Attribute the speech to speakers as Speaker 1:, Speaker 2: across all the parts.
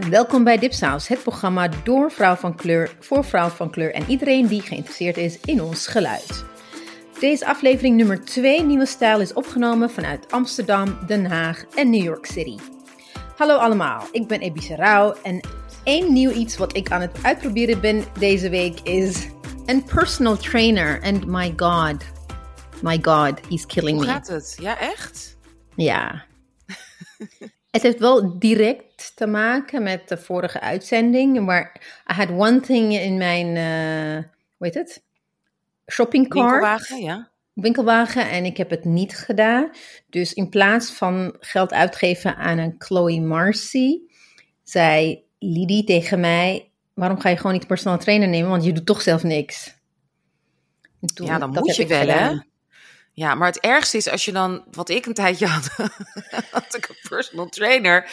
Speaker 1: Welkom bij Dipsaus, het programma door vrouw van kleur, voor vrouw van kleur en iedereen die geïnteresseerd is in ons geluid. Deze aflevering nummer 2 Nieuwe Stijl is opgenomen vanuit Amsterdam, Den Haag en New York City. Hallo allemaal, ik ben Ebise Rauw en één nieuw iets wat ik aan het uitproberen ben deze week is een personal trainer. And my god, my god, he's killing
Speaker 2: Hoe
Speaker 1: me.
Speaker 2: gaat het? Ja, echt?
Speaker 1: Ja. het heeft wel direct te maken met de vorige uitzending, maar I had one thing in mijn, eh hoe heet het? Shopping cart
Speaker 2: Winkelwagen, ja.
Speaker 1: winkelwagen en ik heb het niet gedaan. Dus in plaats van geld uitgeven aan een Chloe Marcy, zei Lidie tegen mij: Waarom ga je gewoon niet personal trainer nemen? Want je doet toch zelf niks. En toen-
Speaker 2: Ja, dan
Speaker 1: dat
Speaker 2: moet
Speaker 1: heb
Speaker 2: je
Speaker 1: ik
Speaker 2: wel, hè? Ja, maar het ergste is als je dan, wat ik een tijdje had, had ik een personal trainer.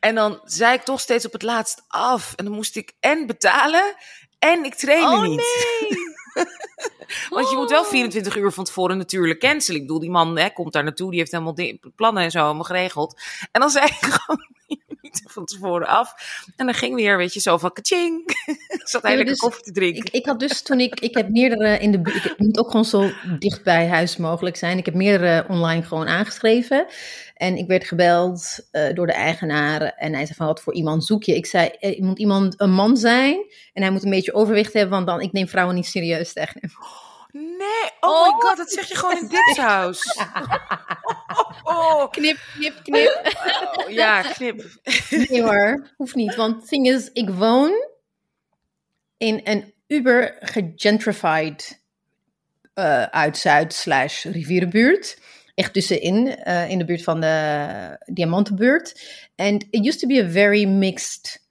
Speaker 2: En dan zei ik toch steeds op het laatst af. En dan moest ik en betalen en ik trainde
Speaker 3: Oh
Speaker 2: niet.
Speaker 3: nee!
Speaker 2: Want je moet wel 24 uur van tevoren natuurlijk cancelen. Ik bedoel, die man hè, komt daar naartoe, die heeft helemaal plannen en zo allemaal geregeld. En dan zei ik gewoon van tevoren af. En dan ging weer, weet je, zo van kaching. Ik zat
Speaker 1: Ja,
Speaker 2: lekker
Speaker 1: dus
Speaker 2: koffie te drinken.
Speaker 1: Ik, ik had dus toen ik, ik heb meerdere in de buurt, ik moet ook gewoon zo dicht bij huis mogelijk zijn. Ik heb meerdere online gewoon aangeschreven. En ik werd gebeld eh, door de eigenaar en hij zei van wat voor iemand zoek je? Ik zei, eh, moet iemand een man zijn en hij moet een beetje overwicht hebben, want dan, ik neem vrouwen niet serieus tegen hem.
Speaker 2: Nee, oh, my god, dat zeg je gewoon in dit huis. Oh,
Speaker 1: Knip, knip, knip.
Speaker 2: oh, ja, knip.
Speaker 1: Nee hoor, hoeft niet. Want het ding is, ik woon in een uber gegentrified eh uit-Zuid slash rivierenbuurt. Echt tussenin, eh, in de buurt van de Diamantenbuurt. En it used to be a very mixed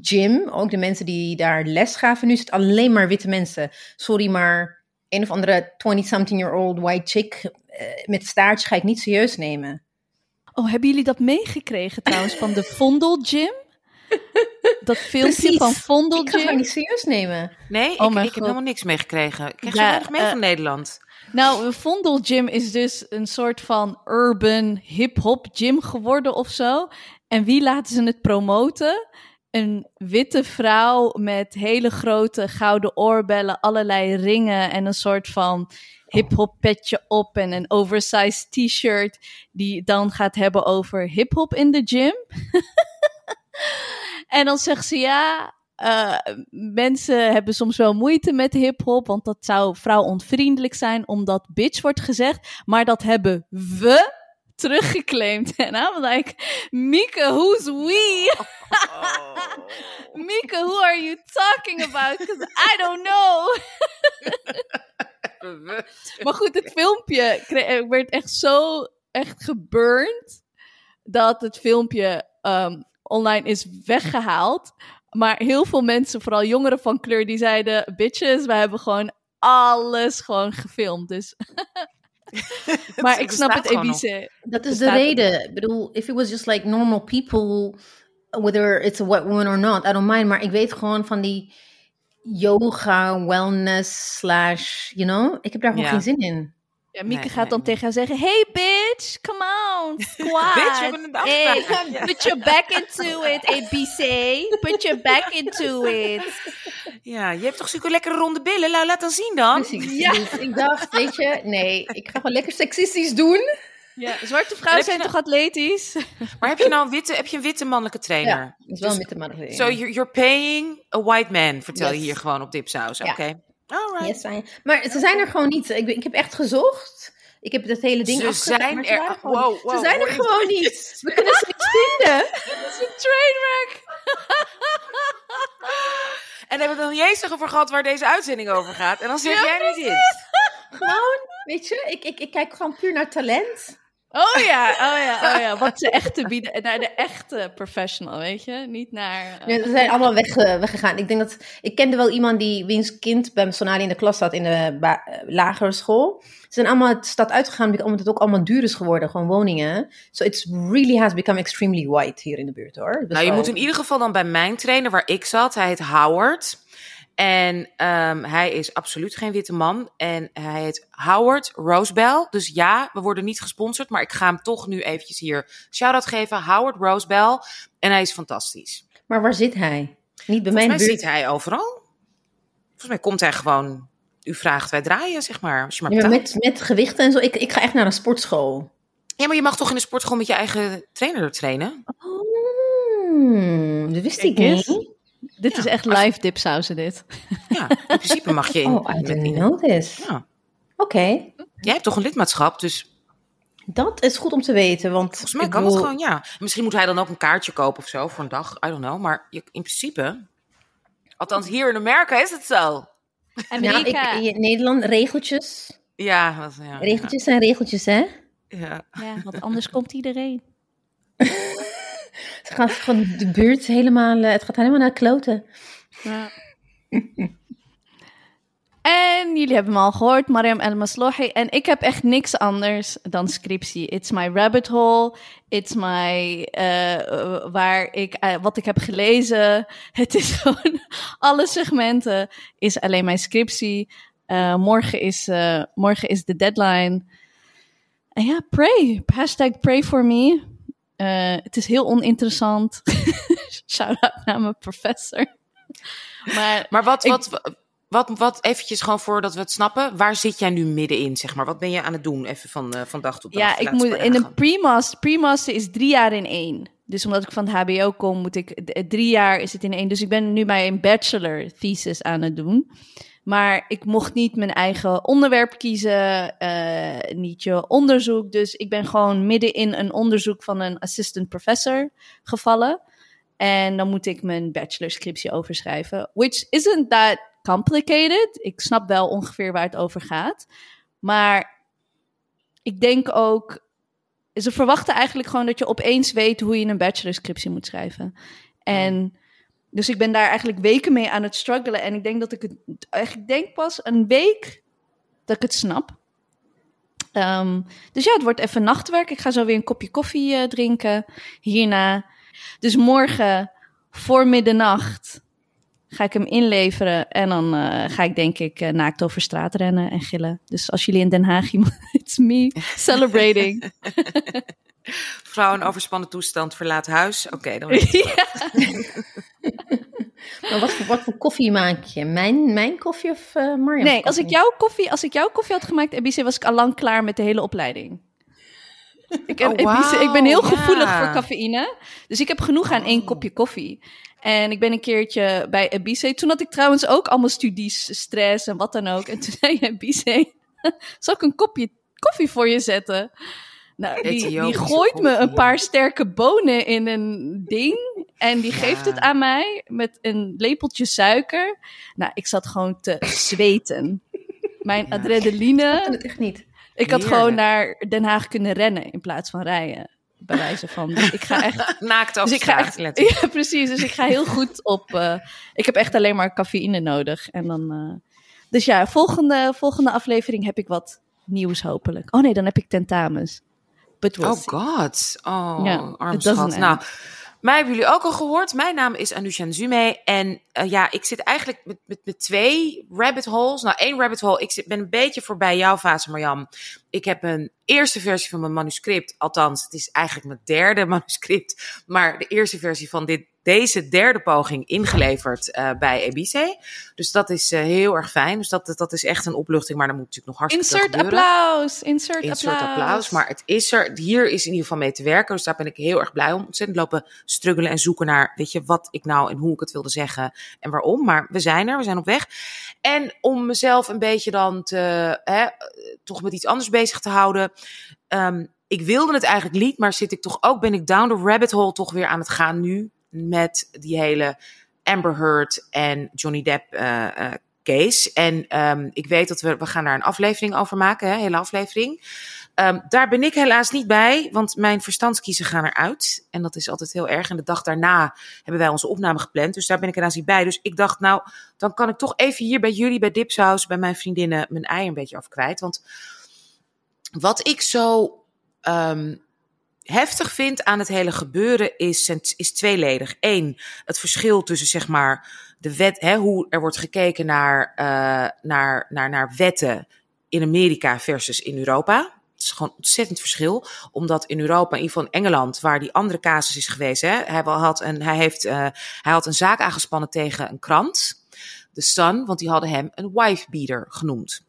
Speaker 1: gym. Ook de mensen die daar les gaven. Nu is het alleen maar witte mensen. Sorry, maar een of andere 20-something-year-old white chick eh, met staartje ga ik niet serieus nemen.
Speaker 3: Oh, hebben jullie dat meegekregen trouwens van de Vondel Gym? Dat filmpje
Speaker 1: Precies.
Speaker 3: van Vondel
Speaker 1: Ik ga
Speaker 3: Gym?
Speaker 1: niet serieus nemen.
Speaker 2: Nee, ik,
Speaker 3: Oh
Speaker 2: ik heb helemaal niks meegekregen. Ik krijg
Speaker 3: Ja,
Speaker 2: zo weinig mee
Speaker 3: eh,
Speaker 2: van Nederland.
Speaker 3: Nou, een Vondel Gym is dus een soort van urban hip-hop gym geworden of zo. En wie laten ze het promoten? Een witte vrouw met hele grote gouden oorbellen, allerlei ringen en een soort van hip-hop petje op en een oversized t-shirt die dan gaat hebben over hip-hop in de gym. en dan zegt ze ja. eh, mensen hebben soms wel moeite met hip-hop, want dat zou vrouwonvriendelijk zijn, omdat bitch wordt gezegd. Maar dat hebben we teruggeclaimd. En I'm like, Mieke, who's we? Mieke, who are you talking about? Because I don't know. Maar goed, het filmpje werd echt zo echt geburnt dat het filmpje ehm, online is weggehaald. Maar heel veel mensen, vooral jongeren van kleur, die zeiden: Bitches, we hebben gewoon alles gewoon gefilmd. Dus. maar ik snap het. Ebice.
Speaker 1: Dat is de reden. Ik bedoel, if it was just like normal people, whether it's a white woman or not, I don't mind. Maar ik weet gewoon van die yoga, wellness, slash, you know, ik heb daar gewoon geen zin in.
Speaker 3: Ja, Mieke
Speaker 2: Nee,
Speaker 3: gaat
Speaker 2: nee,
Speaker 3: dan
Speaker 2: nee.
Speaker 3: tegen haar zeggen: Hey bitch, come on, squat.
Speaker 2: Bitch, we hebben een
Speaker 3: hey, put your back into it, ABC. Put your back into it.
Speaker 2: Ja, je hebt toch zulke lekkere ronde billen? Nou, laat dan zien dan.
Speaker 1: Precies.
Speaker 3: Ja.
Speaker 1: Dus ik dacht, weet je, nee, ik ga gewoon lekker seksistisch doen.
Speaker 3: Ja, zwarte vrouwen zijn
Speaker 2: nou-
Speaker 3: toch atletisch?
Speaker 2: Maar heb je nou een witte, heb je een witte mannelijke trainer?
Speaker 1: Ja, dat is wel
Speaker 2: Dus-
Speaker 1: met de man.
Speaker 2: So you're, you're paying a white man, vertel je hier gewoon op Dipsaus. Oké. Alright.
Speaker 1: Yes, fijn. Maar ze zijn er gewoon niet. Ik, ik heb echt gezocht. Ik heb het hele ding
Speaker 2: Ze
Speaker 1: afgezet,
Speaker 2: zijn
Speaker 1: ze
Speaker 2: er-
Speaker 1: waren gewoon
Speaker 2: wow,
Speaker 1: niet.
Speaker 2: wow,
Speaker 1: Ze zijn er gewoon niet. We kunnen ze niet vinden.
Speaker 3: Dat is een trainwreck.
Speaker 2: En hebben we het nog niet eens over gehad waar deze uitzending over gaat. En dan zeg jij nu dit.
Speaker 1: Gewoon, weet je, ik, ik, ik kijk gewoon puur naar talent.
Speaker 3: Oh ja, oh ja, oh ja. Wat ze echt te bieden. Naar de echte professional, weet je? Niet naar... eh,
Speaker 1: Ja, ze zijn allemaal weg, eh, weggegaan. Ik denk dat ik kende wel iemand die wiens kind bij Sonali in de klas zat in de eh, lagere school. Ze zijn allemaal het stad uitgegaan omdat het ook allemaal duur is geworden, gewoon woningen. So it's really has become extremely white hier in de buurt hoor. Best
Speaker 2: Nou, je
Speaker 1: wel-
Speaker 2: moet in ieder geval dan bij mijn trainer waar ik zat. Hij heet Howard. En ehm, hij is absoluut geen witte man. En hij heet Howard Rosebell. Dus ja, we worden niet gesponsord. Maar ik ga hem toch nu eventjes hier shout-out geven. Howard Rosebell. En hij is fantastisch.
Speaker 1: Maar waar zit hij? Niet bij
Speaker 2: mij
Speaker 1: buurt.
Speaker 2: zit hij overal. Volgens mij komt hij gewoon... U vraagt, wij draaien, zeg maar. Als je maar
Speaker 1: Ja, met, met gewichten en zo. Ik, ik ga echt naar een sportschool.
Speaker 2: Ja, maar je mag toch in de sportschool met je eigen trainer trainen?
Speaker 1: Oh, dat wist ik niet.
Speaker 3: Dit is echt
Speaker 2: als-
Speaker 3: live dipsausen dit.
Speaker 2: Ja, in principe mag je in...
Speaker 1: Oh, I didn't know this.
Speaker 2: Ja.
Speaker 1: Oké,
Speaker 2: Jij hebt toch een lidmaatschap, dus
Speaker 1: dat is goed om te weten. Want
Speaker 2: volgens mij
Speaker 1: ik
Speaker 2: kan het gewoon, ja. Misschien moet hij dan ook een kaartje kopen of zo voor een dag. I don't know. Maar je, in principe... Althans, hier in Amerika is het zo.
Speaker 1: Ja, ik, in Nederland, regeltjes.
Speaker 2: Ja, dat, ja,
Speaker 1: Regeltjes zijn regeltjes, hè?
Speaker 2: Ja.
Speaker 3: Ja, want anders komt iedereen.
Speaker 1: Het gaat gewoon de buurt helemaal, eh, het gaat helemaal naar kloten.
Speaker 3: Ja. En jullie hebben me al gehoord, Mariam El Maslohi. En ik heb echt niks anders dan scriptie. It's my rabbit hole. It's my, eh, waar ik, eh, wat ik heb gelezen. Het is gewoon, alle segmenten is alleen mijn scriptie. Morgen, is, morgen is de deadline. En ja, pray. Hashtag pray for me. Eh, het is heel oninteressant. Shout-out naar mijn professor. Maar
Speaker 2: Maar wat,
Speaker 3: Ik-
Speaker 2: wat, wat, wat, eventjes gewoon voordat we het snappen. Waar zit jij nu middenin, zeg maar? Wat ben je aan het doen, even van, eh, van dag tot dag?
Speaker 3: Ja, ik moet in een pre-master. Pre-master is drie jaar in één. Dus omdat ik van het HBO kom, moet ik drie jaar is het in één. Dus ik ben nu mijn bachelor thesis aan het doen. Maar ik mocht niet mijn eigen onderwerp kiezen, eh, niet je onderzoek. Dus ik ben gewoon midden in een onderzoek van een assistant professor gevallen. En dan moet ik mijn bachelorscriptie overschrijven. Which isn't that complicated. Ik snap wel ongeveer waar het over gaat. Maar ik denk ook. Ze verwachten eigenlijk gewoon dat je opeens weet hoe je een bachelorscriptie moet schrijven. En dus ik ben daar eigenlijk weken mee aan het struggelen. En ik denk dat ik het. Eigenlijk denk pas een week dat ik het snap. Ehm, dus ja, het wordt even nachtwerk. Ik ga zo weer een kopje koffie eh, drinken hierna. Dus morgen voor middernacht ga ik hem inleveren. En dan eh, ga ik denk ik eh, naakt over straat rennen en gillen. Dus als jullie in Den Haag. It's me celebrating.
Speaker 2: Vrouw in overspannen toestand verlaat huis. Oké, dan weet ik.
Speaker 3: ja.
Speaker 1: Maar wat voor, wat voor koffie maak je? Mijn, mijn koffie of eh Marjam's
Speaker 3: Nee, als ik, jouw koffie, als ik jouw koffie had gemaakt, Ebice, was ik al lang klaar met de hele opleiding. Ik, heb,
Speaker 2: Oh,
Speaker 3: Ebice, ik ben heel
Speaker 2: ja.
Speaker 3: gevoelig voor cafeïne. Dus ik heb genoeg aan één
Speaker 2: Oh.
Speaker 3: kopje koffie. En ik ben een keertje bij Ebice. Toen had ik trouwens ook allemaal studies, stress en wat dan ook. En toen zei Ebice, zal ik een kopje koffie voor je zetten? Nou, die, gooit me een paar sterke bonen in een ding. En die
Speaker 2: Ja.
Speaker 3: geeft het aan mij met een lepeltje suiker. Nou, ik zat gewoon te zweten. Mijn
Speaker 2: Ja.
Speaker 1: Ik
Speaker 3: adrenaline.
Speaker 1: kan het echt niet.
Speaker 3: Ik had
Speaker 2: Heerlijk.
Speaker 3: gewoon naar Den Haag kunnen rennen in plaats van rijden. Bij wijze van. Dus ik ga echt.
Speaker 2: Naakt over
Speaker 3: Dus ik ga echt.
Speaker 2: letterlijk.
Speaker 3: Ja, precies. Dus ik ga heel goed op. eh, ik heb echt alleen maar cafeïne nodig. En dan. eh, dus ja, volgende, volgende aflevering heb ik wat nieuws hopelijk. Oh nee, dan heb ik tentamens. But we'll
Speaker 2: Oh
Speaker 3: see.
Speaker 2: god. Oh,
Speaker 3: Ja,
Speaker 2: arm schat. Nou, mij hebben jullie ook al gehoord. Mijn naam is Anusha Nzume. En eh, ja, ik zit eigenlijk met, met, met twee rabbit holes. Nou, één rabbit hole. Ik zit, ben een beetje voorbij jouw fase, Marjam. Ik heb een eerste versie van mijn manuscript. Althans, het is eigenlijk mijn derde manuscript. Maar de eerste versie van dit, deze derde poging ingeleverd eh, bij Ebice. Dus dat is eh, heel erg fijn. Dus dat, dat is echt een opluchting. Maar dan moet natuurlijk nog hartstikke
Speaker 3: Insert
Speaker 2: gebeuren.
Speaker 3: applaus. Insert,
Speaker 2: Insert
Speaker 3: applaus.
Speaker 2: applaus. Maar het is er. Hier is in ieder geval mee te werken. Dus daar ben ik heel erg blij om. Ontzettend lopen struggelen en zoeken naar, weet je, wat ik nou en hoe ik het wilde zeggen en waarom. Maar we zijn er, we zijn op weg. En om mezelf een beetje dan te, hè, toch met iets anders bezig te houden. Ehm, ik wilde het eigenlijk niet, maar zit ik toch ook, ben ik down the rabbit hole toch weer aan het gaan nu. Met die hele Amber Heard en Johnny Depp eh, eh, case. En ehm, ik weet dat we, we gaan daar een aflevering over maken, hè, hele aflevering. Ehm, daar ben ik helaas niet bij, want mijn verstandskiezen gaan eruit. En dat is altijd heel erg. En de dag daarna hebben wij onze opname gepland. Dus daar ben ik helaas niet bij. Dus ik dacht, nou, dan kan ik toch even hier bij jullie, bij Dipsaus, bij mijn vriendinnen, mijn ei een beetje afkwijt. Want wat ik zo ehm, heftig vind aan het hele gebeuren is, is tweeledig. Eén, het verschil tussen zeg maar de wet, hè, hoe er wordt gekeken naar, uh, naar, naar, naar wetten in Amerika versus in Europa. Het is gewoon ontzettend verschil. Omdat in Europa, in ieder geval in Engeland, waar die andere casus is geweest. Hè, hij, had een, hij, heeft, uh, hij had een zaak aangespannen tegen een krant. The Sun, want die hadden hem een wifebeater genoemd.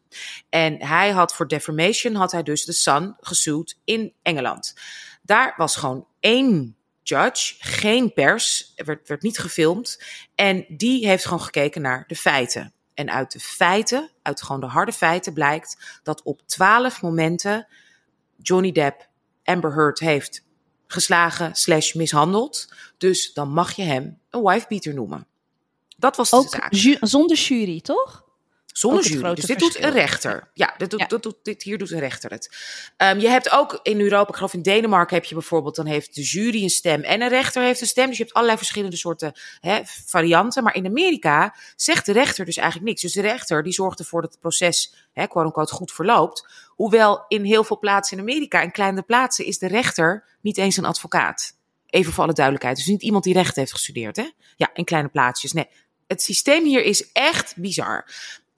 Speaker 2: En hij had voor defamation, had hij dus The Sun gesuwd in Engeland. Daar was gewoon één judge, geen pers, er werd, werd niet gefilmd. En die heeft gewoon gekeken naar de feiten. En uit de feiten, uit gewoon de harde feiten, blijkt dat op twaalf momenten Johnny Depp Amber Heard heeft geslagen slash mishandeld. Dus dan mag je hem een wifebeater noemen. Dat was de
Speaker 3: Ook
Speaker 2: zaak.
Speaker 3: ju- zonder jury, toch?
Speaker 2: Zonder jury. Dus dit doet een rechter. Ja, dit, doet,
Speaker 3: Ja.
Speaker 2: Dat doet, dit hier doet een rechter het. Ehm, je hebt ook in Europa, ik geloof in Denemarken heb je bijvoorbeeld, dan heeft de jury een stem en een rechter heeft een stem. Dus je hebt allerlei verschillende soorten hè, varianten. Maar in Amerika zegt de rechter dus eigenlijk niks. Dus de rechter die zorgt ervoor dat het proces, hè, quote unquote, goed verloopt. Hoewel in heel veel plaatsen in Amerika, in kleine plaatsen, is de rechter niet eens een advocaat. Even voor alle duidelijkheid. Dus niet iemand die recht heeft gestudeerd, hè? Ja, in kleine plaatsjes. Nee, het systeem hier is echt bizar.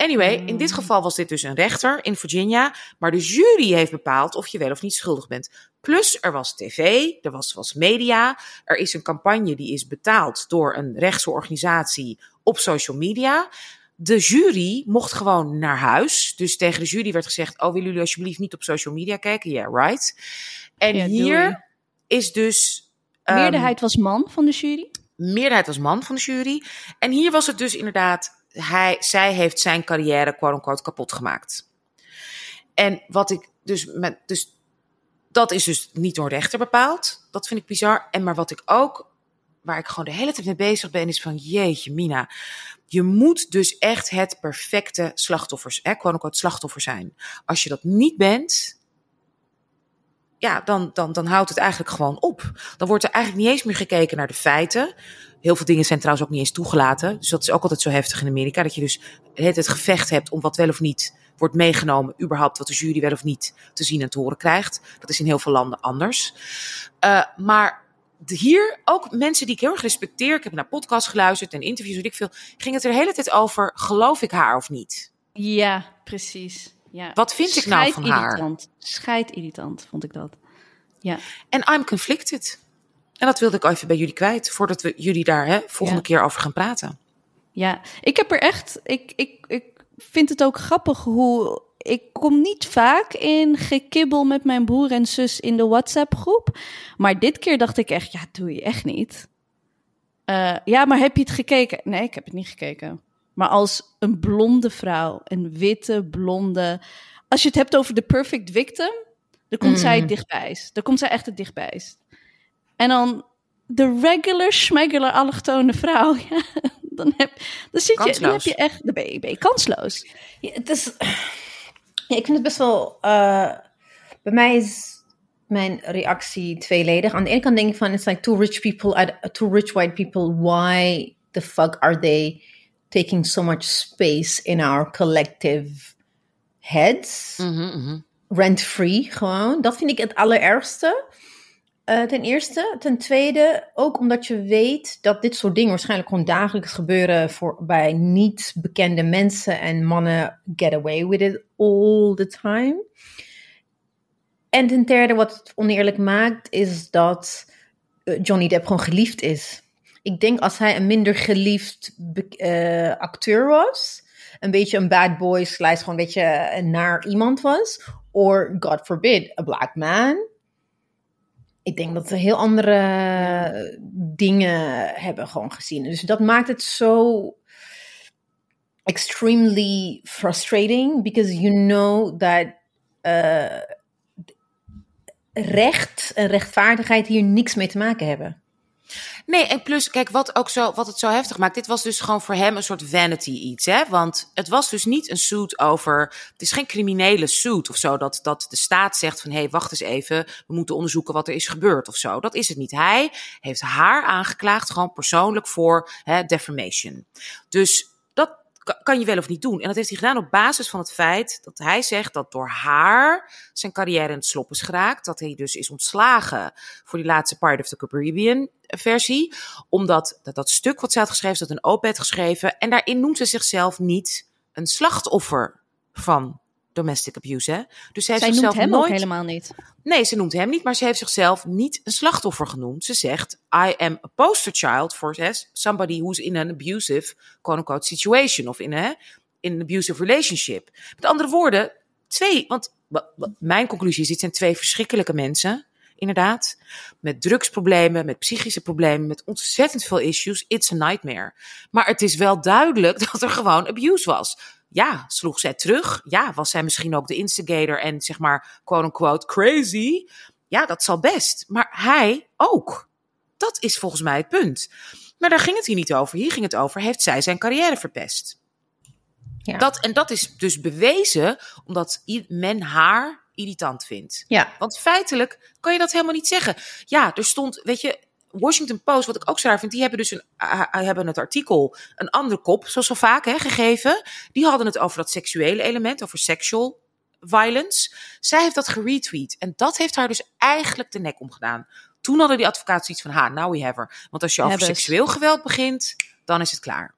Speaker 2: Anyway, in dit geval was dit dus een rechter in Virginia. Maar de jury heeft bepaald of je wel of niet schuldig bent. Plus, er was tv, er was, was media. Er is een campagne die is betaald door een rechtse organisatie op social media. De jury mocht gewoon naar huis. Dus tegen de jury werd gezegd: Oh, willen jullie alsjeblieft niet op social media kijken? Yeah, right. En
Speaker 3: Ja, doei.
Speaker 2: hier is dus. ehm,
Speaker 3: Meerderheid was man van de jury.
Speaker 2: meerderheid was man van de jury. En hier was het dus inderdaad, hij, zij heeft zijn carrière quote-unquote kapot gemaakt. En wat ik dus met, dus dat is dus niet door rechter bepaald. Dat vind ik bizar. En maar wat ik ook, waar ik gewoon de hele tijd mee bezig ben, is van jeetje Mina. Je moet dus echt het perfecte slachtoffer, slachtoffer zijn. Als je dat niet bent, ja, dan, dan, dan houdt het eigenlijk gewoon op. Dan wordt er eigenlijk niet eens meer gekeken naar de feiten. Heel veel dingen zijn trouwens ook niet eens toegelaten. Dus dat is ook altijd zo heftig in Amerika. Dat je dus het, het gevecht hebt om wat wel of niet wordt meegenomen. Überhaupt wat de jury wel of niet te zien en te horen krijgt. Dat is in heel veel landen anders. Uh, maar hier ook mensen die ik heel erg respecteer. Ik heb naar podcasts geluisterd en interviews, weet ik veel. Ging het er de hele tijd over, geloof ik haar of niet?
Speaker 3: Ja, precies. Ja.
Speaker 2: Wat vind ik nou van haar?
Speaker 3: Scheidirritant. Scheidirritant, vond ik dat. Ja.
Speaker 2: En I'm conflicted. En dat wilde ik even bij jullie kwijt, voordat we jullie daar hè, volgende
Speaker 3: Ja.
Speaker 2: keer over gaan praten.
Speaker 3: Ja, ik heb er echt. Ik, ik, ik vind het ook grappig hoe. Ik kom niet vaak in gekibbel met mijn broer en zus in de WhatsApp-groep. Maar dit keer dacht ik echt, ja, doe je echt niet. Eh, ja, maar heb je het gekeken? Nee, ik heb het niet gekeken. Maar als een blonde vrouw, een witte, blonde. Als je het hebt over de perfect victim, dan komt zij het dichtbijst. Dan komt zij echt het dichtbijst. En dan de regular, schmegular, allochtone vrouw. Ja, dan heb, dan zit je, dan heb je echt, ben ben je kansloos.
Speaker 1: Ja, het is, ja, ik vind het best wel. eh, bij mij is mijn reactie tweeledig. Aan de ene kant denk ik van: it's like two rich people, two rich white people. Why the fuck are they taking so much space in our collective heads? Rent free, gewoon. Dat vind ik het allerergste. Eh, ten eerste. Ten tweede, ook omdat je weet dat dit soort dingen waarschijnlijk gewoon dagelijks gebeuren voor, bij niet bekende mensen en mannen get away with it all the time. En ten derde, wat het oneerlijk maakt, is dat eh, Johnny Depp gewoon geliefd is. Ik denk als hij een minder geliefd eh, acteur was, een beetje een bad boy slash gewoon een beetje een naar iemand was, or God forbid, a black man. Ik denk dat we heel andere dingen hebben gewoon gezien. Dus dat maakt het zo extremely frustrating because you know that eh, recht en rechtvaardigheid hier niks mee te maken hebben.
Speaker 2: Nee, en plus, kijk, wat, ook zo, wat het zo heftig maakt. Dit was dus gewoon voor hem een soort vanity iets, hè? Want het was dus niet een suit over. Het is geen criminele suit of zo. Dat, dat de staat zegt van: hé, hey, wacht eens even. We moeten onderzoeken wat er is gebeurd of zo. Dat is het niet. Hij heeft haar aangeklaagd, gewoon persoonlijk voor hè, defamation. Dus kan je wel of niet doen. En dat heeft hij gedaan op basis van het feit dat hij zegt dat door haar zijn carrière in het slop is geraakt. Dat hij dus is ontslagen voor die laatste Part of the Caribbean versie. Omdat dat, dat stuk wat ze had geschreven, had een op had geschreven. En daarin noemt ze zichzelf niet een slachtoffer van domestic abuse, hè? Dus zij heeft
Speaker 3: Zij noemt
Speaker 2: zichzelf
Speaker 3: hem
Speaker 2: nooit...
Speaker 3: ook helemaal niet.
Speaker 2: Nee, ze noemt hem niet, maar ze heeft zichzelf niet een slachtoffer genoemd. Ze zegt, I am a poster child for somebody who's in an abusive, quote-unquote, situation. Of in, hè, in an abusive relationship. Met andere woorden, twee, want wa- wa- mijn conclusie is, dit zijn twee verschrikkelijke mensen. Inderdaad. Met drugsproblemen, met psychische problemen, met ontzettend veel issues. It's a nightmare. Maar het is wel duidelijk dat er gewoon abuse was. Ja, sloeg zij terug? Ja, was zij misschien ook de instigator en zeg maar, quote-unquote, crazy? Ja, dat zal best. Maar hij ook. Dat is volgens mij het punt. Maar daar ging het hier niet over. Hier ging het over, heeft zij zijn carrière verpest?
Speaker 1: Ja.
Speaker 2: Dat, en dat is dus bewezen omdat men haar irritant vindt.
Speaker 1: Ja,
Speaker 2: Want feitelijk kan je dat helemaal niet zeggen. Ja, er stond, weet je, Washington Post, wat ik ook zo raar vind, die hebben dus een, uh, hebben het artikel een andere kop, zoals zo vaak hè, gegeven. Die hadden het over dat seksuele element, over sexual violence. Zij heeft dat geretweet. En dat heeft haar dus eigenlijk de nek omgedaan. Toen hadden die advocaten iets van, ha, now we have her. Want als je over seksueel geweld begint, dan is het klaar.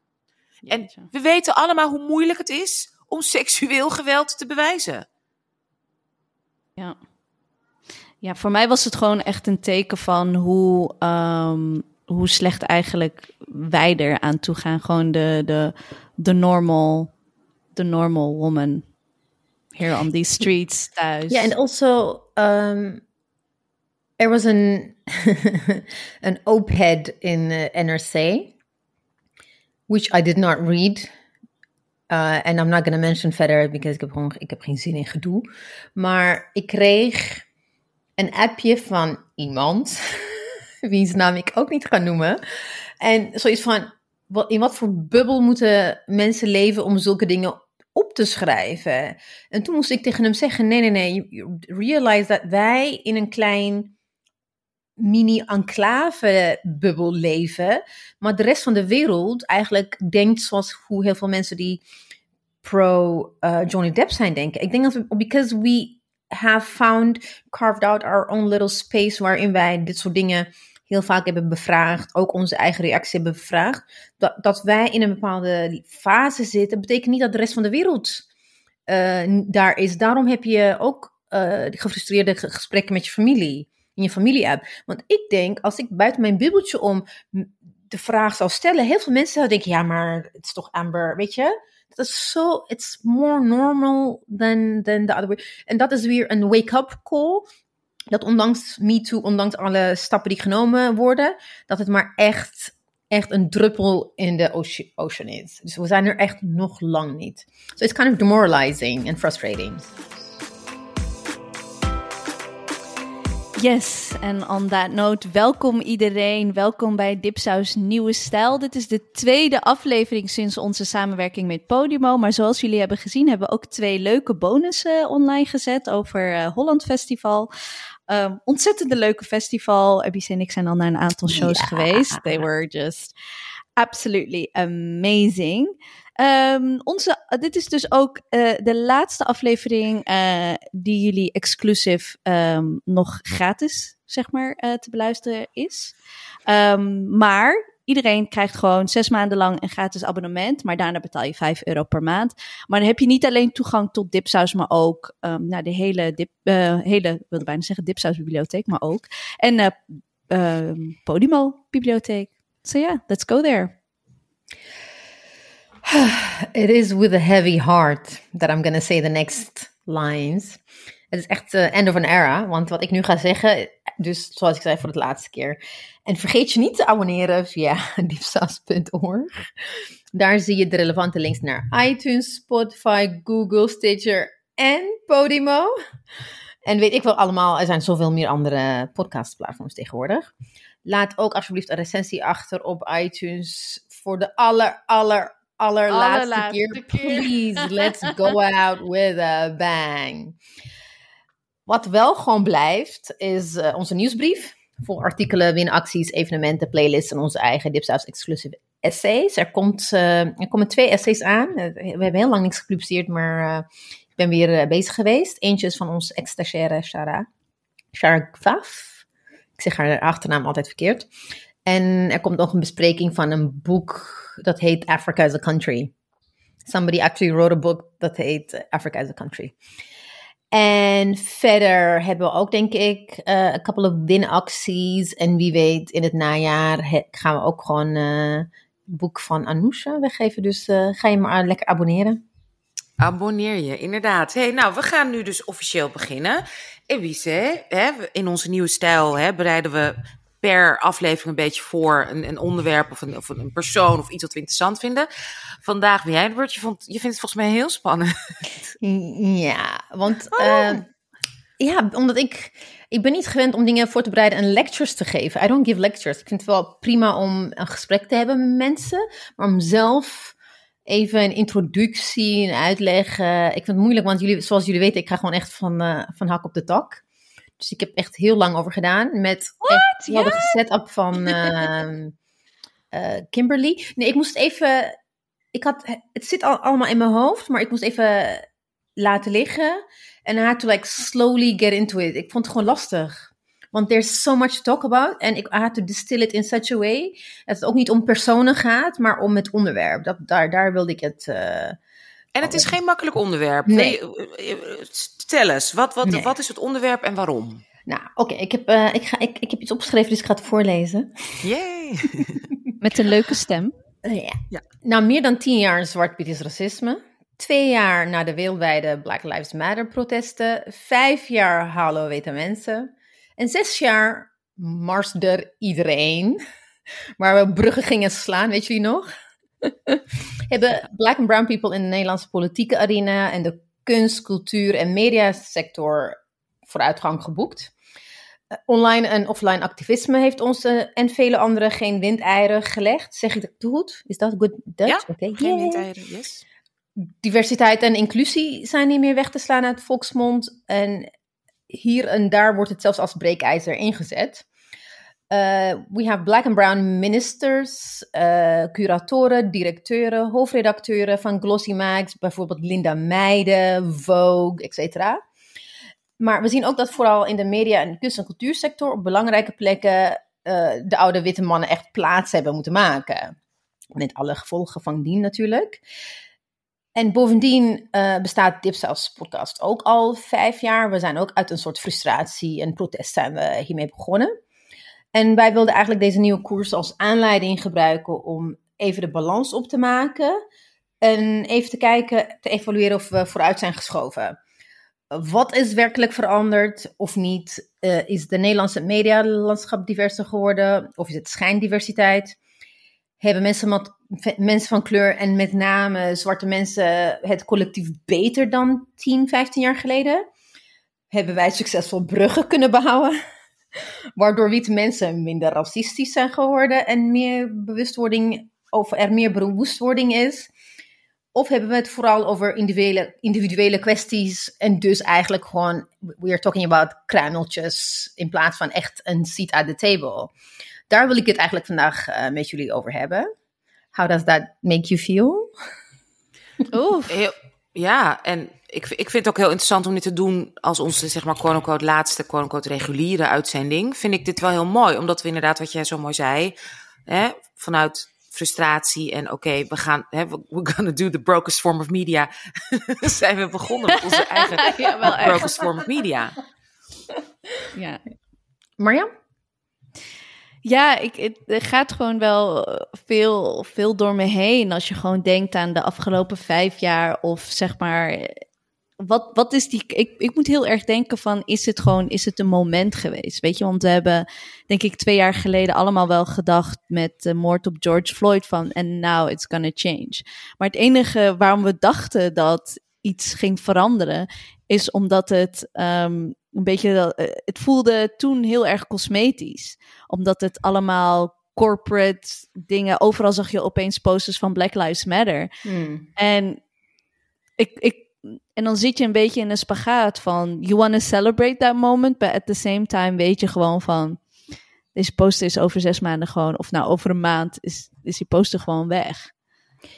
Speaker 2: En we weten allemaal hoe moeilijk het is om seksueel geweld te bewijzen.
Speaker 3: Ja. Ja, voor mij was het gewoon echt een teken van hoe, ehm, hoe slecht eigenlijk wij er aan toe gaan. Gewoon de, de, de normal, de normal woman here on these streets thuis.
Speaker 1: Yeah, and also um, there was an an op-ed in uh, NRC, which I did not read, uh, and I'm not going to mention verder because ik heb gewoon ik heb geen zin in gedoe. Maar ik kreeg een appje van iemand, wiens naam ik ook niet ga noemen, en zoiets van. In wat voor bubbel moeten mensen leven om zulke dingen op te schrijven? En toen moest ik tegen hem zeggen: nee, nee, nee. Realize dat wij in een klein mini-enclave-bubbel leven. Maar de rest van de wereld eigenlijk denkt zoals hoe heel veel mensen die pro uh, Johnny Depp zijn denken. Ik denk dat we, because we have found, carved out our own little space waarin wij dit soort dingen heel vaak hebben bevraagd, ook onze eigen reactie hebben bevraagd, dat, dat wij in een bepaalde fase zitten, betekent niet dat de rest van de wereld uh, daar is. Daarom heb je ook die gefrustreerde gesprekken met je familie, in je familie-app. Want ik denk, als ik buiten mijn bubbeltje om de vraag zou stellen, heel veel mensen zouden denken, ja, maar het is toch Amber, weet je? Is zo, it's more normal than, than the other way. En dat is weer een wake-up call dat ondanks MeToo, ondanks alle stappen die genomen worden, dat het maar echt, echt een druppel in de ocean is. Dus we zijn er echt nog lang niet. So it's kind of demoralizing and frustrating.
Speaker 3: Yes, en on that note, welkom iedereen. Welkom bij Dipsaus Nieuwe Stijl. Dit is de tweede aflevering sinds onze samenwerking met Podimo. Maar zoals jullie hebben gezien, hebben we ook twee leuke bonussen online gezet over uh, Holland Festival. Um, ontzettende leuke festival. Abby's en ik zijn al naar een aantal shows ja. geweest. They were just absolutely amazing. Um, onze, dit is dus ook uh, de laatste aflevering uh, die jullie exclusief um, nog gratis, zeg maar, uh, te beluisteren is. Um, maar iedereen krijgt gewoon zes maanden lang een gratis abonnement, maar daarna betaal je 5 euro per maand. Maar dan heb je niet alleen toegang tot Dipsaus, maar ook naar de hele, dip, hele, wilde bijna zeggen Dipsaus bibliotheek, maar ook. En uh, uh, Podimo bibliotheek. So yeah, let's go there.
Speaker 1: It is with a heavy heart that I'm going to say the next lines. Het is echt uh, end of an era, want wat ik nu ga zeggen, dus zoals ik zei voor de laatste keer. En vergeet je niet te abonneren via diepsaus.org. Daar zie je de relevante links naar iTunes, Spotify, Google, Stitcher en Podimo. En weet ik wel allemaal, er zijn zoveel meer andere podcastplatforms tegenwoordig. Laat ook alsjeblieft een recensie achter op iTunes voor de aller, aller, allerlaatste, allerlaatste keer. keer. Please, let's go out with a bang. Wat wel gewoon blijft, is uh, onze nieuwsbrief. Vol artikelen, winacties, evenementen, playlists en onze eigen Dipsaus exclusive essays. Er, komt, uh, er komen twee essays aan. Uh, we hebben heel lang niks gepubliceerd, maar ik ben weer bezig geweest. Eentje is van ons ex-stagiaire Shara. Shara. Ik zeg haar achternaam altijd verkeerd. En er komt nog een bespreking van een boek dat heet Africa as a Country. Somebody actually wrote a book dat heet eh, Africa as a Country. En verder hebben we ook, denk ik, eh, een couple of winacties. En wie weet, in het najaar gaan we ook gewoon eh, het boek van Anousha weggeven. Dus eh, ga je maar lekker abonneren.
Speaker 2: Abonneer je, inderdaad. Hey, nou, we gaan nu dus officieel beginnen. Elise, hè, in onze nieuwe stijl hè, bereiden we per aflevering een beetje voor een, een onderwerp of een, of een persoon of iets wat we interessant vinden. Vandaag ben jij de beurt. Je, vond, je vindt het volgens mij heel spannend.
Speaker 1: Ja, want eh, ja, omdat ik, ik ben niet gewend om dingen voor te bereiden en lectures te geven. I don't give lectures. Ik vind het wel prima om een gesprek te hebben met mensen, maar om zelf even een introductie, een uitleg. eh, ik vind het moeilijk, want jullie, zoals jullie weten, ik ga gewoon echt van, eh, van hak op de tak. Dus ik heb echt heel lang over gedaan met echt wel de setup van ehm, eh, Kimberly. Nee, ik moest even. Ik had, het zit al, allemaal in mijn hoofd, maar ik moest even laten liggen. En I had to like slowly get into it. Ik vond het gewoon lastig. Want there's so much to talk about. En ik had to distill it in such a way. Dat het ook niet om personen gaat, maar om het onderwerp. Dat, daar, daar wilde ik het. eh,
Speaker 2: En het is geen makkelijk onderwerp.
Speaker 1: Nee.
Speaker 2: Eh, eh, Stel eens, wat, wat,
Speaker 1: Nee.
Speaker 2: wat is het onderwerp en waarom?
Speaker 1: nou, oké, ik, heb, eh, ik, ga- ik, ik heb iets opgeschreven, dus ik ga het voorlezen.
Speaker 2: Yay!
Speaker 3: Met een leuke stem.
Speaker 1: Ja.
Speaker 2: Ja.
Speaker 1: Na meer dan tien jaar zwart is racisme, twee jaar na de wereldwijde Black Lives Matter protesten, vijf jaar hallo witte mensen en zes jaar marsde iedereen, waar we bruggen gingen slaan, weet jullie nog? Hebben black and brown people in de Nederlandse politieke arena en de kunst, cultuur en mediasector vooruitgang geboekt. Eh, Online en offline activisme heeft ons eh, en vele anderen geen windeieren gelegd. Zeg ik dat goed? Is dat good Dutch?
Speaker 2: Ja,
Speaker 1: Oké.
Speaker 2: Geen windeieren, yes.
Speaker 1: Diversiteit en inclusie zijn niet meer weg te slaan uit volksmond. En hier en daar wordt het zelfs als breekijzer ingezet. Eh, we have black and brown ministers, eh, curatoren, directeuren, hoofdredacteuren van Glossy Mags, bijvoorbeeld Linda Meijden, Vogue, etc. Maar we zien ook dat vooral in de media- en kunst- en cultuursector op belangrijke plekken eh, de oude witte mannen echt plaats hebben moeten maken. Met alle gevolgen van dien natuurlijk. En bovendien bestaat Dips als podcast ook al vijf jaar. We zijn ook uit een soort frustratie en protest zijn we hiermee begonnen. En wij wilden eigenlijk deze nieuwe koers als aanleiding gebruiken om even de balans op te maken. En even te kijken, te evalueren of we vooruit zijn geschoven. Wat is werkelijk veranderd of niet? Eh, is de Nederlandse medialandschap diverser geworden? Of is het schijndiversiteit? Hebben mensen, mensen van kleur en met name zwarte mensen het collectief beter dan 10, 15 jaar geleden? Hebben wij succesvol bruggen kunnen bouwen? Waardoor witte mensen minder racistisch zijn geworden en meer bewustwording, of er meer bewustwording is? Of hebben we het vooral over individuele, individuele kwesties en dus eigenlijk gewoon, we are talking about kruimeltjes in plaats van echt een seat at the table. Daar wil ik het eigenlijk vandaag uh, met jullie over hebben. How does that make you feel?
Speaker 3: Oef.
Speaker 2: Heel, ja, en ik, ik vind het ook heel interessant om dit te doen als onze, zeg maar, quote-unquote laatste, quote-unquote reguliere uitzending. Vind ik dit wel heel mooi, omdat we inderdaad, wat jij zo mooi zei, hè, vanuit frustratie en oké, okay, we gaan, hè, we're gonna do the brokest form of media, zijn we begonnen met onze eigen
Speaker 3: ja, wel
Speaker 2: brokest form of media.
Speaker 3: Ja.
Speaker 1: Marjam?
Speaker 3: Ja, ik, het, er gaat gewoon wel veel, veel door me heen als je gewoon denkt aan de afgelopen vijf jaar of zeg maar, wat, wat is die, ik, ik moet heel erg denken van, is het gewoon, is het een moment geweest, weet je, want we hebben denk ik twee jaar geleden allemaal wel gedacht met de moord op George Floyd van, and now it's gonna change. Maar het enige waarom we dachten dat iets ging veranderen, is omdat het um, een beetje, het voelde toen heel erg cosmetisch. Omdat het allemaal corporate dingen, overal zag je opeens posters van Black Lives Matter.
Speaker 1: Hmm.
Speaker 3: En, ik, ik, en dan zit je een beetje in een spagaat van, you want to celebrate that moment, but at the same time weet je gewoon van, deze poster is over zes maanden gewoon, of nou over een maand is, is die poster gewoon weg.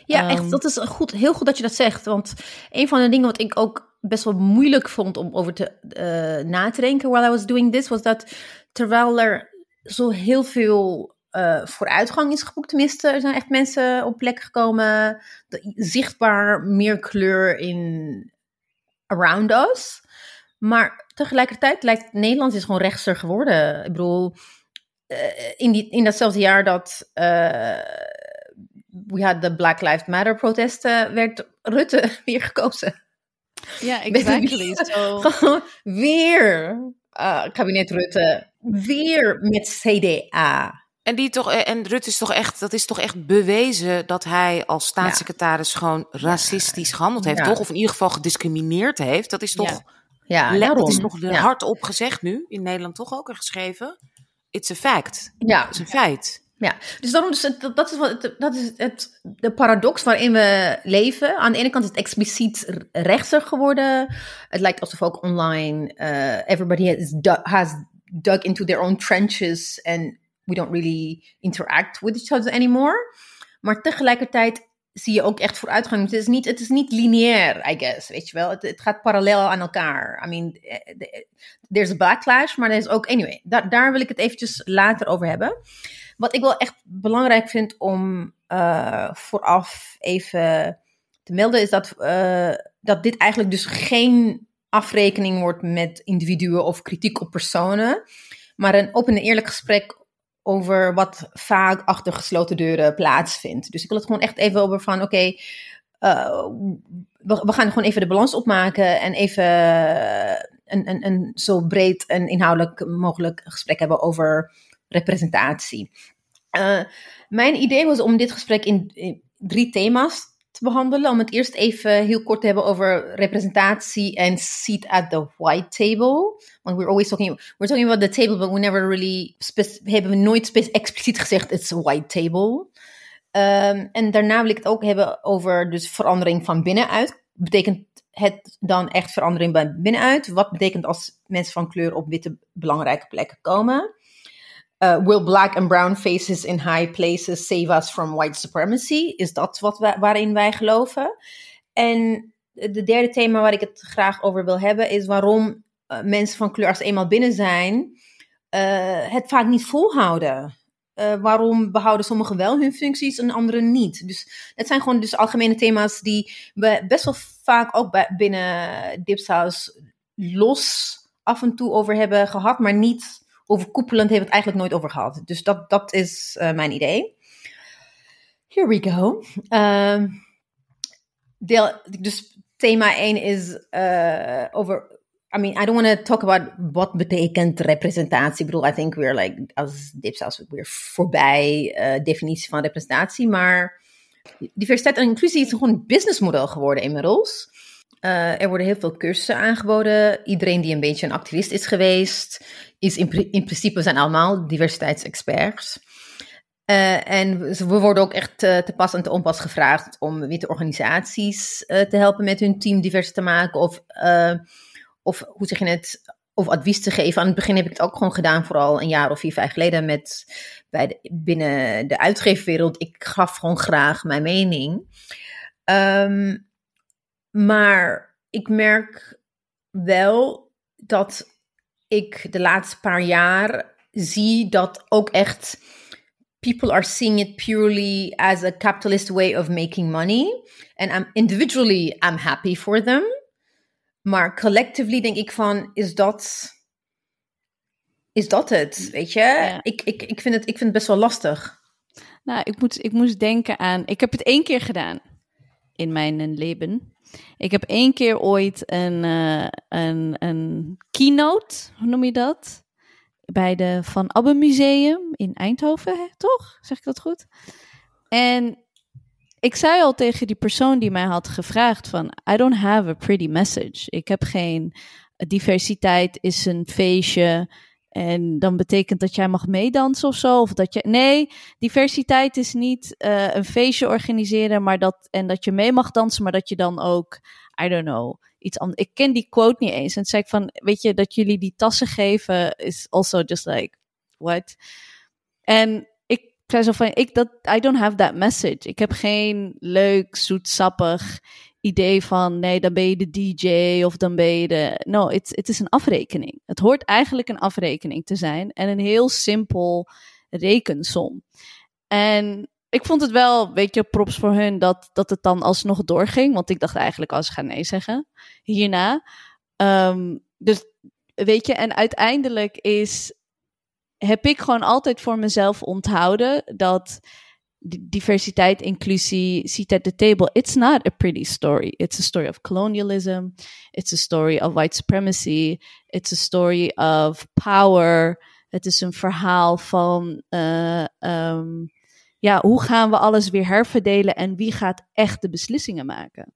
Speaker 1: Ja, um, echt, dat is goed, heel goed dat je dat zegt. Want een van de dingen wat ik ook best wel moeilijk vond om over te uh, na te denken while I was doing this, was dat terwijl er zo heel veel eh, vooruitgang is geboekt. Tenminste, er zijn echt mensen op plek gekomen. De- zichtbaar meer kleur in around us. Maar tegelijkertijd lijkt Nederland is gewoon rechtser geworden. Ik bedoel, eh, in, die, in datzelfde jaar dat eh, we had de Black Lives Matter protesten, werd Rutte weer gekozen.
Speaker 3: Ja, exactly.
Speaker 1: Gewoon weer eh, kabinet Rutte, weer met CDA.
Speaker 2: En, die toch, eh, en Rutte is toch echt, dat is toch echt bewezen dat hij als staatssecretaris gewoon racistisch gehandeld heeft,
Speaker 1: Ja.
Speaker 2: toch? Of in ieder geval gediscrimineerd heeft. Dat is toch,
Speaker 3: Ja.
Speaker 2: Dat is nog
Speaker 1: ja.
Speaker 2: hardop gezegd nu, in Nederland toch ook geschreven. It's a fact.
Speaker 1: Ja,
Speaker 2: Het is een feit.
Speaker 1: Ja, dus daarom is het, dat is, wat, dat is het, de paradox waarin we leven. Aan de ene kant is het expliciet r- rechtser geworden. Het lijkt alsof ook online eh, everybody has, du- has dug into their own trenches and we don't really interact with each other anymore. Maar tegelijkertijd zie je ook echt vooruitgang. Het is niet, het is niet lineair, I guess, weet je wel. Het, gaat parallel aan elkaar. I mean, eh, de- there's a backlash, maar er is ook... Anyway, daar wil ik het eventjes later over hebben. Wat ik wel echt belangrijk vind om eh, vooraf even te melden, is dat, eh, dat dit eigenlijk dus geen afrekening wordt met individuen of kritiek op personen, maar een open en eerlijk gesprek over wat vaak achter gesloten deuren plaatsvindt. Dus ik wil het gewoon echt even over van, oké, eh, we, gaan gewoon even de balans opmaken en even een, een, een zo breed en inhoudelijk mogelijk gesprek hebben over representatie. Eh, mijn idee was om dit gesprek in drie thema's te behandelen. Om het eerst even heel kort te hebben over representatie en seat at the white table. Want we're always talking, we're talking about the table, but we never really, hebben we nooit expliciet gezegd, it's a white table. Ehm, en daarna wil ik het ook hebben over dus verandering van binnenuit. Betekent het dan echt verandering bij binnenuit? Wat betekent als mensen van kleur op witte belangrijke plekken komen? Uh, will black and brown faces in high places save us from white supremacy? Is dat wat waarin wij geloven? En de derde thema waar ik het graag over wil hebben is waarom uh, mensen van kleur als eenmaal binnen zijn uh, het vaak niet volhouden. Waarom behouden sommigen wel hun functies en anderen niet? Dus het zijn gewoon dus algemene thema's die we best wel vaak ook bij, binnen Dipsaus los af en toe over hebben gehad, maar niet overkoepelend hebben we het eigenlijk nooit over gehad. Dus dat, dat is uh, mijn idee. Here we go. Uh, deel, dus thema 1 is uh, over. I mean, I don't want to talk about wat betekent representatie. Ik bedoel, I think we're like, als dipsaus, we're voorbij uh, definitie van representatie. Maar diversiteit en inclusie is gewoon businessmodel geworden inmiddels. Uh, er worden heel veel cursussen aangeboden. Iedereen die een beetje een activist is geweest, is in, in principe zijn allemaal diversiteitsexperts. Uh, en we worden ook echt uh, te pas en te onpas gevraagd om witte organisaties uh, te helpen met hun team divers te maken. Of, of hoe zeg je het? Of advies te geven. Aan het begin heb ik het ook gewoon gedaan, vooral een jaar of vier, vijf geleden, met, bij de, binnen de uitgeefwereld. Ik gaf gewoon graag mijn mening. Um, maar ik merk wel dat ik de laatste paar jaar zie dat ook echt people are seeing it purely as a capitalist way of making money. And I'm individually I'm happy for them. Maar collectively denk ik van is dat is dat het, weet je? Ja. Ik, ik, ik, vind het, ik vind het best wel lastig.
Speaker 3: Nou, ik, moet, ik moest denken aan... Ik heb het één keer gedaan in mijn leven. Ik heb één keer ooit een, uh, een, een keynote, hoe noem je dat? Bij de Van Abbe Museum in Eindhoven, hè? toch? Zeg ik dat goed? En ik zei al tegen die persoon die mij had gevraagd van... I don't have a pretty message. Ik heb geen... Diversiteit is een feestje... En dan betekent dat jij mag meedansen of zo? Of dat je. Nee, diversiteit is niet uh, een feestje organiseren, maar dat. En dat je mee mag dansen, maar dat je dan ook. I don't know. Iets anders. Ik ken die quote niet eens. En zei ik van. Weet je, dat jullie die tassen geven. Is also just like. What? En ik zei zo van. Ik, dat, I don't have that message. Ik heb geen leuk, zoetsappig idee van nee, dan ben je de DJ of dan ben je de. No, het is een afrekening. Het hoort eigenlijk een afrekening te zijn en een heel simpel rekensom. En ik vond het wel, weet je, props voor hun dat, dat het dan alsnog doorging. Want ik dacht eigenlijk, als gaan nee zeggen hierna. Ehm, dus weet je, en uiteindelijk is, heb ik gewoon altijd voor mezelf onthouden dat diversiteit, inclusie, seat at the table. It's not a pretty story. It's a story of colonialism. It's a story of white supremacy. It's a story of power. Het is een verhaal van uh, um, ja, hoe gaan we alles weer herverdelen en wie gaat echt de beslissingen maken?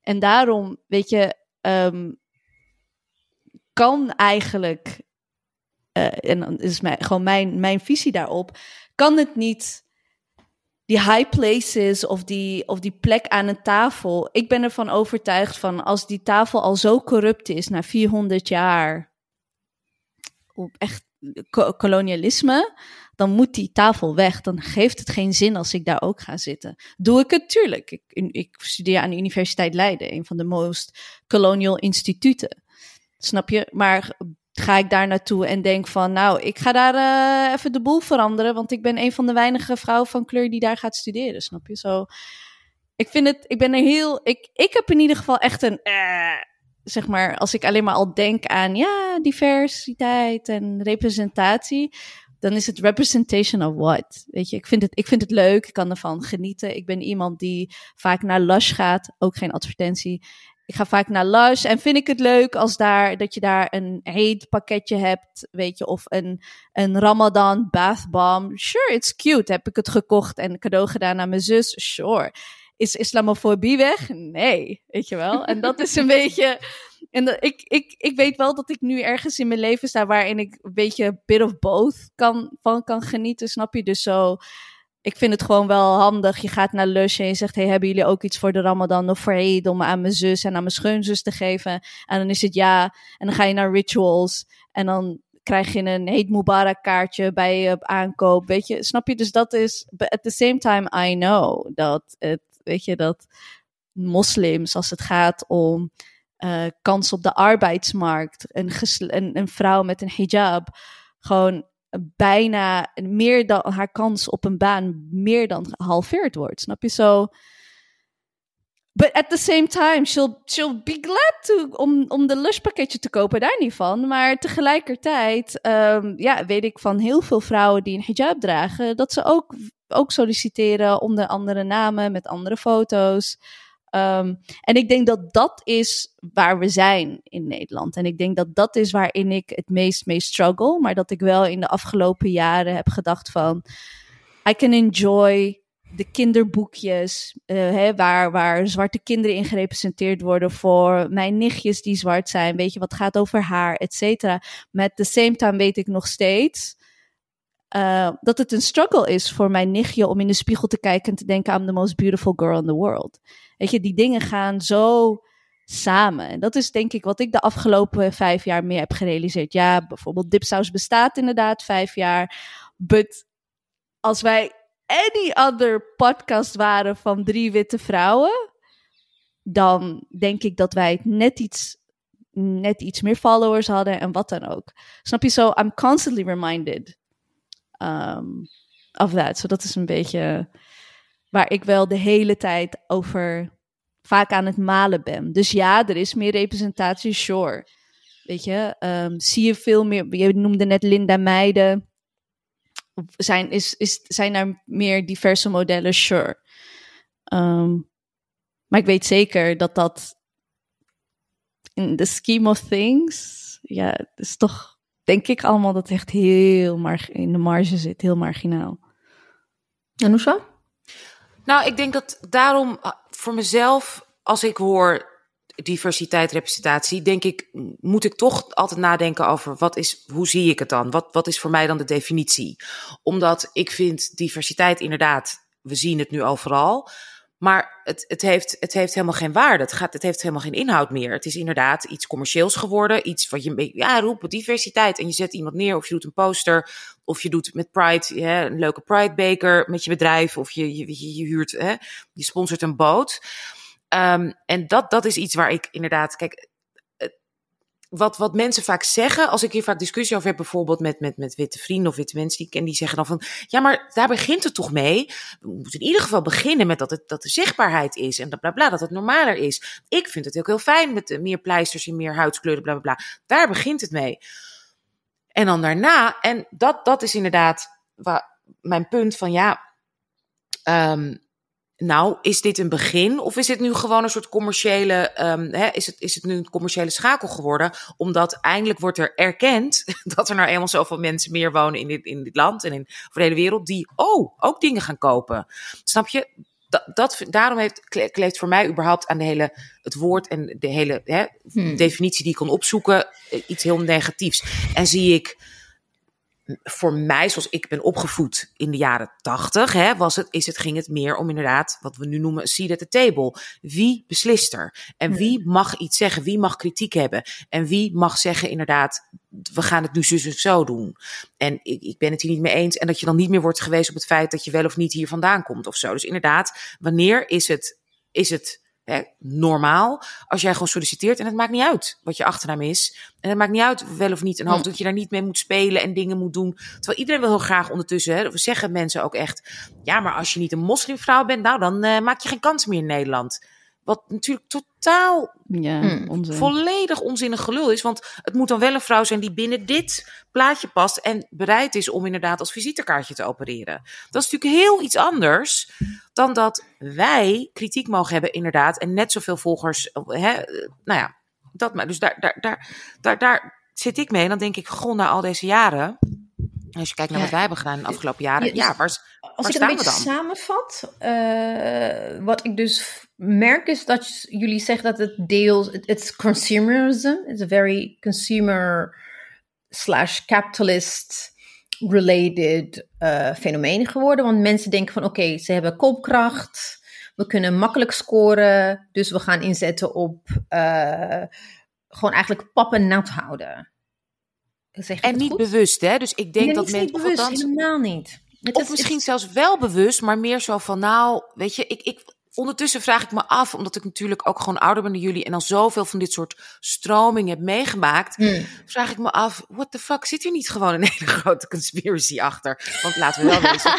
Speaker 3: En daarom, weet je, um, kan eigenlijk, uh, en dan is mijn, gewoon mijn, mijn visie daarop, kan het niet die high places of die, of die plek aan een tafel. Ik ben ervan overtuigd van als die tafel al zo corrupt is na 400 jaar, echt kolonialisme, dan moet die tafel weg. Dan geeft het geen zin als ik daar ook ga zitten. Doe ik het? Tuurlijk. Ik, ik studeer aan de Universiteit Leiden, een van de most colonial instituten. Snap je? Maar ga ik daar naartoe en denk van, nou, ik ga daar uh, even de boel veranderen, want ik ben een van de weinige vrouwen van kleur die daar gaat studeren, snap je? Zo, ik vind het, ik ben er heel, ik, ik heb in ieder geval echt een, uh, zeg maar, als ik alleen maar al denk aan, ja, diversiteit en representatie, dan is het representation of what. Weet je, ik vind, het, ik vind het leuk, ik kan ervan genieten. Ik ben iemand die vaak naar Lush gaat, ook geen advertentie. Ik ga vaak naar Lush en vind ik het leuk als daar, dat je daar een heet pakketje hebt, weet je, of een, een Ramadan bath bomb. Sure, it's cute. Heb ik het gekocht en cadeau gedaan aan mijn zus? Sure. Is islamofobie weg? Nee, weet je wel. En dat is een beetje. En dat, ik, ik, ik weet wel dat ik nu ergens in mijn leven sta waarin ik een beetje bit of both kan, van kan genieten, snap je? Dus zo ik vind het gewoon wel handig. Je gaat naar Lush en je zegt: Hey, hebben jullie ook iets voor de Ramadan of voor Eid om aan mijn zus en aan mijn schoonzus te geven? En dan is het ja. En dan ga je naar rituals en dan krijg je een Eid Mubarak kaartje bij je aankoop. Weet je, snap je? Dus dat is. At the same time, I know dat het, weet je, dat moslims, als het gaat om uh, kans op de arbeidsmarkt, een, een, een vrouw met een hijab, gewoon bijna meer dan haar kans op een baan meer dan gehalveerd wordt. Snap je zo? But at the same time, she'll, she'll be glad to, om, om de Lush pakketje te kopen, daar niet van. Maar tegelijkertijd um, ja, weet ik van heel veel vrouwen die een hijab dragen, dat ze ook, ook solliciteren onder andere namen, met andere foto's. Um, en ik denk dat dat is waar we zijn in Nederland. En ik denk dat dat is waarin ik het meest mee struggle. Maar dat ik wel in de afgelopen jaren heb gedacht van... I can enjoy de kinderboekjes, uh, hè, waar, waar zwarte kinderen in gerepresenteerd worden voor mijn nichtjes die zwart zijn. Weet je, wat gaat over haar, et cetera. Met the same time weet ik nog steeds uh, dat het een struggle is voor mijn nichtje om in de spiegel te kijken en te denken: I'm the most beautiful girl in the world. Weet je, die dingen gaan zo samen. En dat is denk ik wat ik de afgelopen vijf jaar meer heb gerealiseerd. Ja, bijvoorbeeld Dipsaus bestaat inderdaad vijf jaar. But als wij any other podcast waren van drie witte vrouwen, dan denk ik dat wij net iets, net iets meer followers hadden en wat dan ook. Snap je zo? I'm constantly reminded um, of that. So dat is een beetje waar ik wel de hele tijd over vaak aan het malen ben. Dus ja, er is meer representatie, sure. Weet je, um, zie je veel meer. Je noemde net Linda Meijden. Zijn, is, is, zijn er meer diverse modellen? Sure. Um, maar ik weet zeker dat dat in the scheme of things, ja, is toch, denk ik allemaal dat het echt heel in de marge zit, heel marginaal.
Speaker 1: En hoezo?
Speaker 2: Nou, ik denk dat daarom ah, voor mezelf, als ik hoor diversiteit, representatie, denk ik, moet ik toch altijd nadenken over wat is, hoe zie ik het dan? Wat, wat is voor mij dan de definitie? Omdat ik vind diversiteit inderdaad, we zien het nu overal. Maar het, het, heeft, het heeft helemaal geen waarde. Het, gaat, het heeft helemaal geen inhoud meer. Het is inderdaad iets commercieels geworden. Iets wat je, ja, roept diversiteit. En je zet iemand neer of je doet een poster. Of je doet met Pride een leuke Pride beker met je bedrijf. Of je, je, je, huurt, hè, je sponsort een boot. Um, en dat, dat is iets waar ik inderdaad, kijk, wat, wat mensen vaak zeggen, als ik hier vaak discussie over heb, bijvoorbeeld met, met, met witte vrienden of witte mensen die ik ken, die zeggen dan van, ja, maar daar begint het toch mee? We moeten in ieder geval beginnen met dat, het, dat de zichtbaarheid is en dat bla bla, dat het normaler is. Ik vind het ook heel fijn met meer pleisters en meer huidskleuren, bla bla bla. Daar begint het mee. En dan daarna, en dat, dat is inderdaad waar, mijn punt van, ja, um, nou, is dit een begin of is het nu gewoon een soort commerciële, um, hè, is, het, is het nu een commerciële schakel geworden? Omdat eindelijk wordt er erkend dat er nou eenmaal zoveel mensen meer wonen in dit, in dit land en in voor de hele wereld die, oh, ook dingen gaan kopen. Snap je? Dat, dat, daarom heeft, kleeft voor mij überhaupt aan de hele, het woord en de hele hè, hmm. definitie die ik kon opzoeken eh, iets heel negatiefs. En zie ik voor mij, zoals ik ben opgevoed in de jaren tachtig, hè, was het, is het, ging het meer om inderdaad wat we nu noemen seat at the table. Wie beslist er? En wie mag iets zeggen? Wie mag kritiek hebben? En wie mag zeggen inderdaad, we gaan het nu zus of zo doen? En ik, ik ben het hier niet mee eens. En dat je dan niet meer wordt gewezen op het feit dat je wel of niet hier vandaan komt of zo. Dus inderdaad, wanneer is het, is het Hè, normaal. Als jij gewoon solliciteert en het maakt niet uit wat je achternaam is. En het maakt niet uit wel of niet een hoofd dat je daar niet mee moet spelen en dingen moet doen. Terwijl iedereen wil heel graag ondertussen, hè, we zeggen mensen ook echt, ja, maar als je niet een moslimvrouw bent, nou dan uh, maak je geen kans meer in Nederland. Wat natuurlijk totaal
Speaker 3: ja, hmm. onzin.
Speaker 2: volledig onzinnig gelul is. Want het moet dan wel een vrouw zijn die binnen dit plaatje past. En bereid is om inderdaad als visitekaartje te opereren. Dat is natuurlijk heel iets anders dan dat wij kritiek mogen hebben, inderdaad. En net zoveel volgers. Hè, nou ja, dat maar. Dus daar, daar, daar, daar, daar zit ik mee. En dan denk ik, gewoon na al deze jaren. Als je kijkt naar wat wij hebben gedaan in de afgelopen jaren. Ja, waar,
Speaker 1: als
Speaker 2: ik
Speaker 1: het een beetje samenvat, uh, wat ik dus merk is dat jullie zeggen dat het deels, it's consumerism, it's a very consumer slash capitalist related uh, fenomeen geworden. Want mensen denken van oké, ze hebben koopkracht, we kunnen makkelijk scoren, dus we gaan inzetten op uh, gewoon eigenlijk pappen nat houden.
Speaker 2: Zeg en niet bewust, hè? Dus ik denk dat
Speaker 1: mensen. Niet bewust, helemaal niet.
Speaker 2: Het of is, misschien zelfs wel bewust, maar meer zo van, nou, weet je, ik, ik, ondertussen vraag ik me af, omdat ik natuurlijk ook gewoon ouder ben dan jullie en al zoveel van dit soort stromingen heb meegemaakt, hmm. vraag ik me af, what the fuck, zit hier niet gewoon een hele grote conspiracy achter? Want laten we wel weten.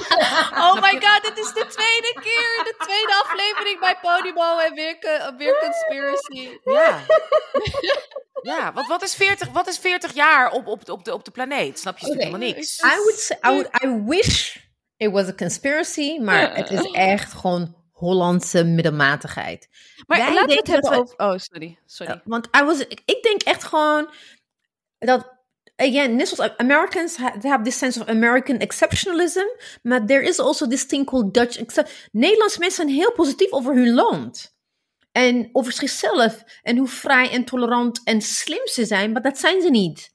Speaker 3: oh my god, dit is de tweede keer, de tweede aflevering bij Podimo en weer, weer conspiracy.
Speaker 2: Ja. Ja, want wat is 40, wat is 40 jaar op, op, op, de, op de planeet? Snap je? Okay. helemaal niks.
Speaker 1: I would say, I, would, I wish it was a conspiracy, maar het is echt gewoon Hollandse middelmatigheid.
Speaker 3: Maar Wij laten we het hebben over... Oh, sorry. sorry.
Speaker 1: want I was, ik denk echt gewoon dat again, net zoals Americans they have this sense of American exceptionalism, maar there is also this thing called Dutch. Nederlandse mensen zijn heel positief over hun land. En over zichzelf. En hoe vrij en tolerant en slim ze zijn. Maar dat zijn ze niet.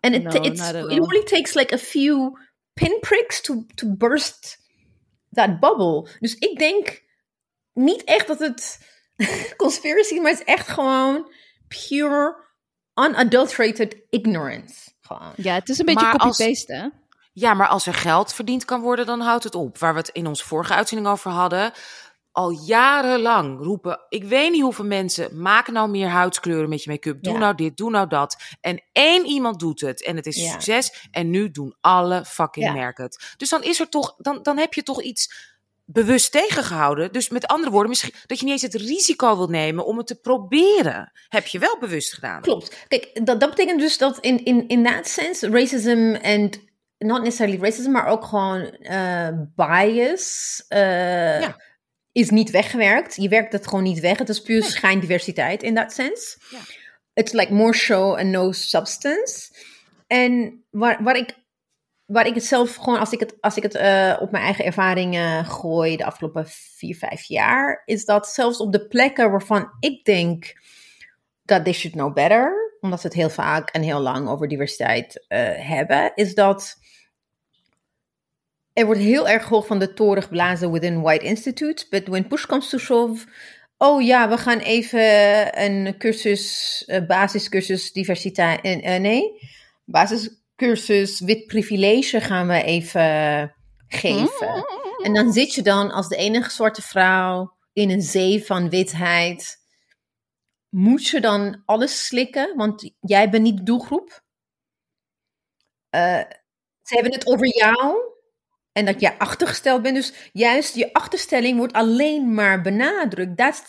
Speaker 1: En it, no, it only takes like a few pinpricks to, to burst that bubble. Dus ik denk niet echt dat het conspiracy, maar het is echt gewoon pure, unadulterated ignorance. Gewoon.
Speaker 3: Ja, het is een beetje copy-paste, hè?
Speaker 2: Ja, maar als er geld verdiend kan worden, dan houdt het op. Waar we het in onze vorige uitzending over hadden al jarenlang roepen, ik weet niet hoeveel mensen, maak nou meer huidskleuren met je make-up, doe nou dit, doe nou dat. En één iemand doet het en het is succes en nu doen alle fucking merken het. Dus dan is er toch, dan, dan heb je toch iets bewust tegengehouden. Dus met andere woorden, misschien dat je niet eens het risico wilt nemen om het te proberen. Heb je wel bewust gedaan.
Speaker 1: Klopt. Kijk, dat, dat betekent dus dat in, in, in that sense, racism en not necessarily racism, maar ook gewoon uh, bias. Uh, ja is niet weggewerkt. Je werkt het gewoon niet weg. Het is puur nee. schijndiversiteit in that sense. Ja. It's like more show and no substance. En waar, waar ik waar ik het zelf gewoon, als ik het, als ik het uh, op mijn eigen ervaringen gooi de afgelopen vier, vijf jaar, is dat zelfs op de plekken waarvan ik denk dat they should know better, omdat ze het heel vaak en heel lang over diversiteit uh, hebben, is dat er wordt heel erg hoog van de toren geblazen within White Institute. But when push comes to shove, oh ja, we gaan even een cursus, uh, basiscursus diversiteit, uh, nee, basiscursus wit privilege gaan we even geven. En dan zit je dan als de enige zwarte vrouw in een zee van witheid moet je dan alles slikken? Want jij bent niet de doelgroep. Uh, ze hebben het over jou en dat jij achtergesteld bent. Dus juist je achterstelling wordt alleen maar benadrukt. That's,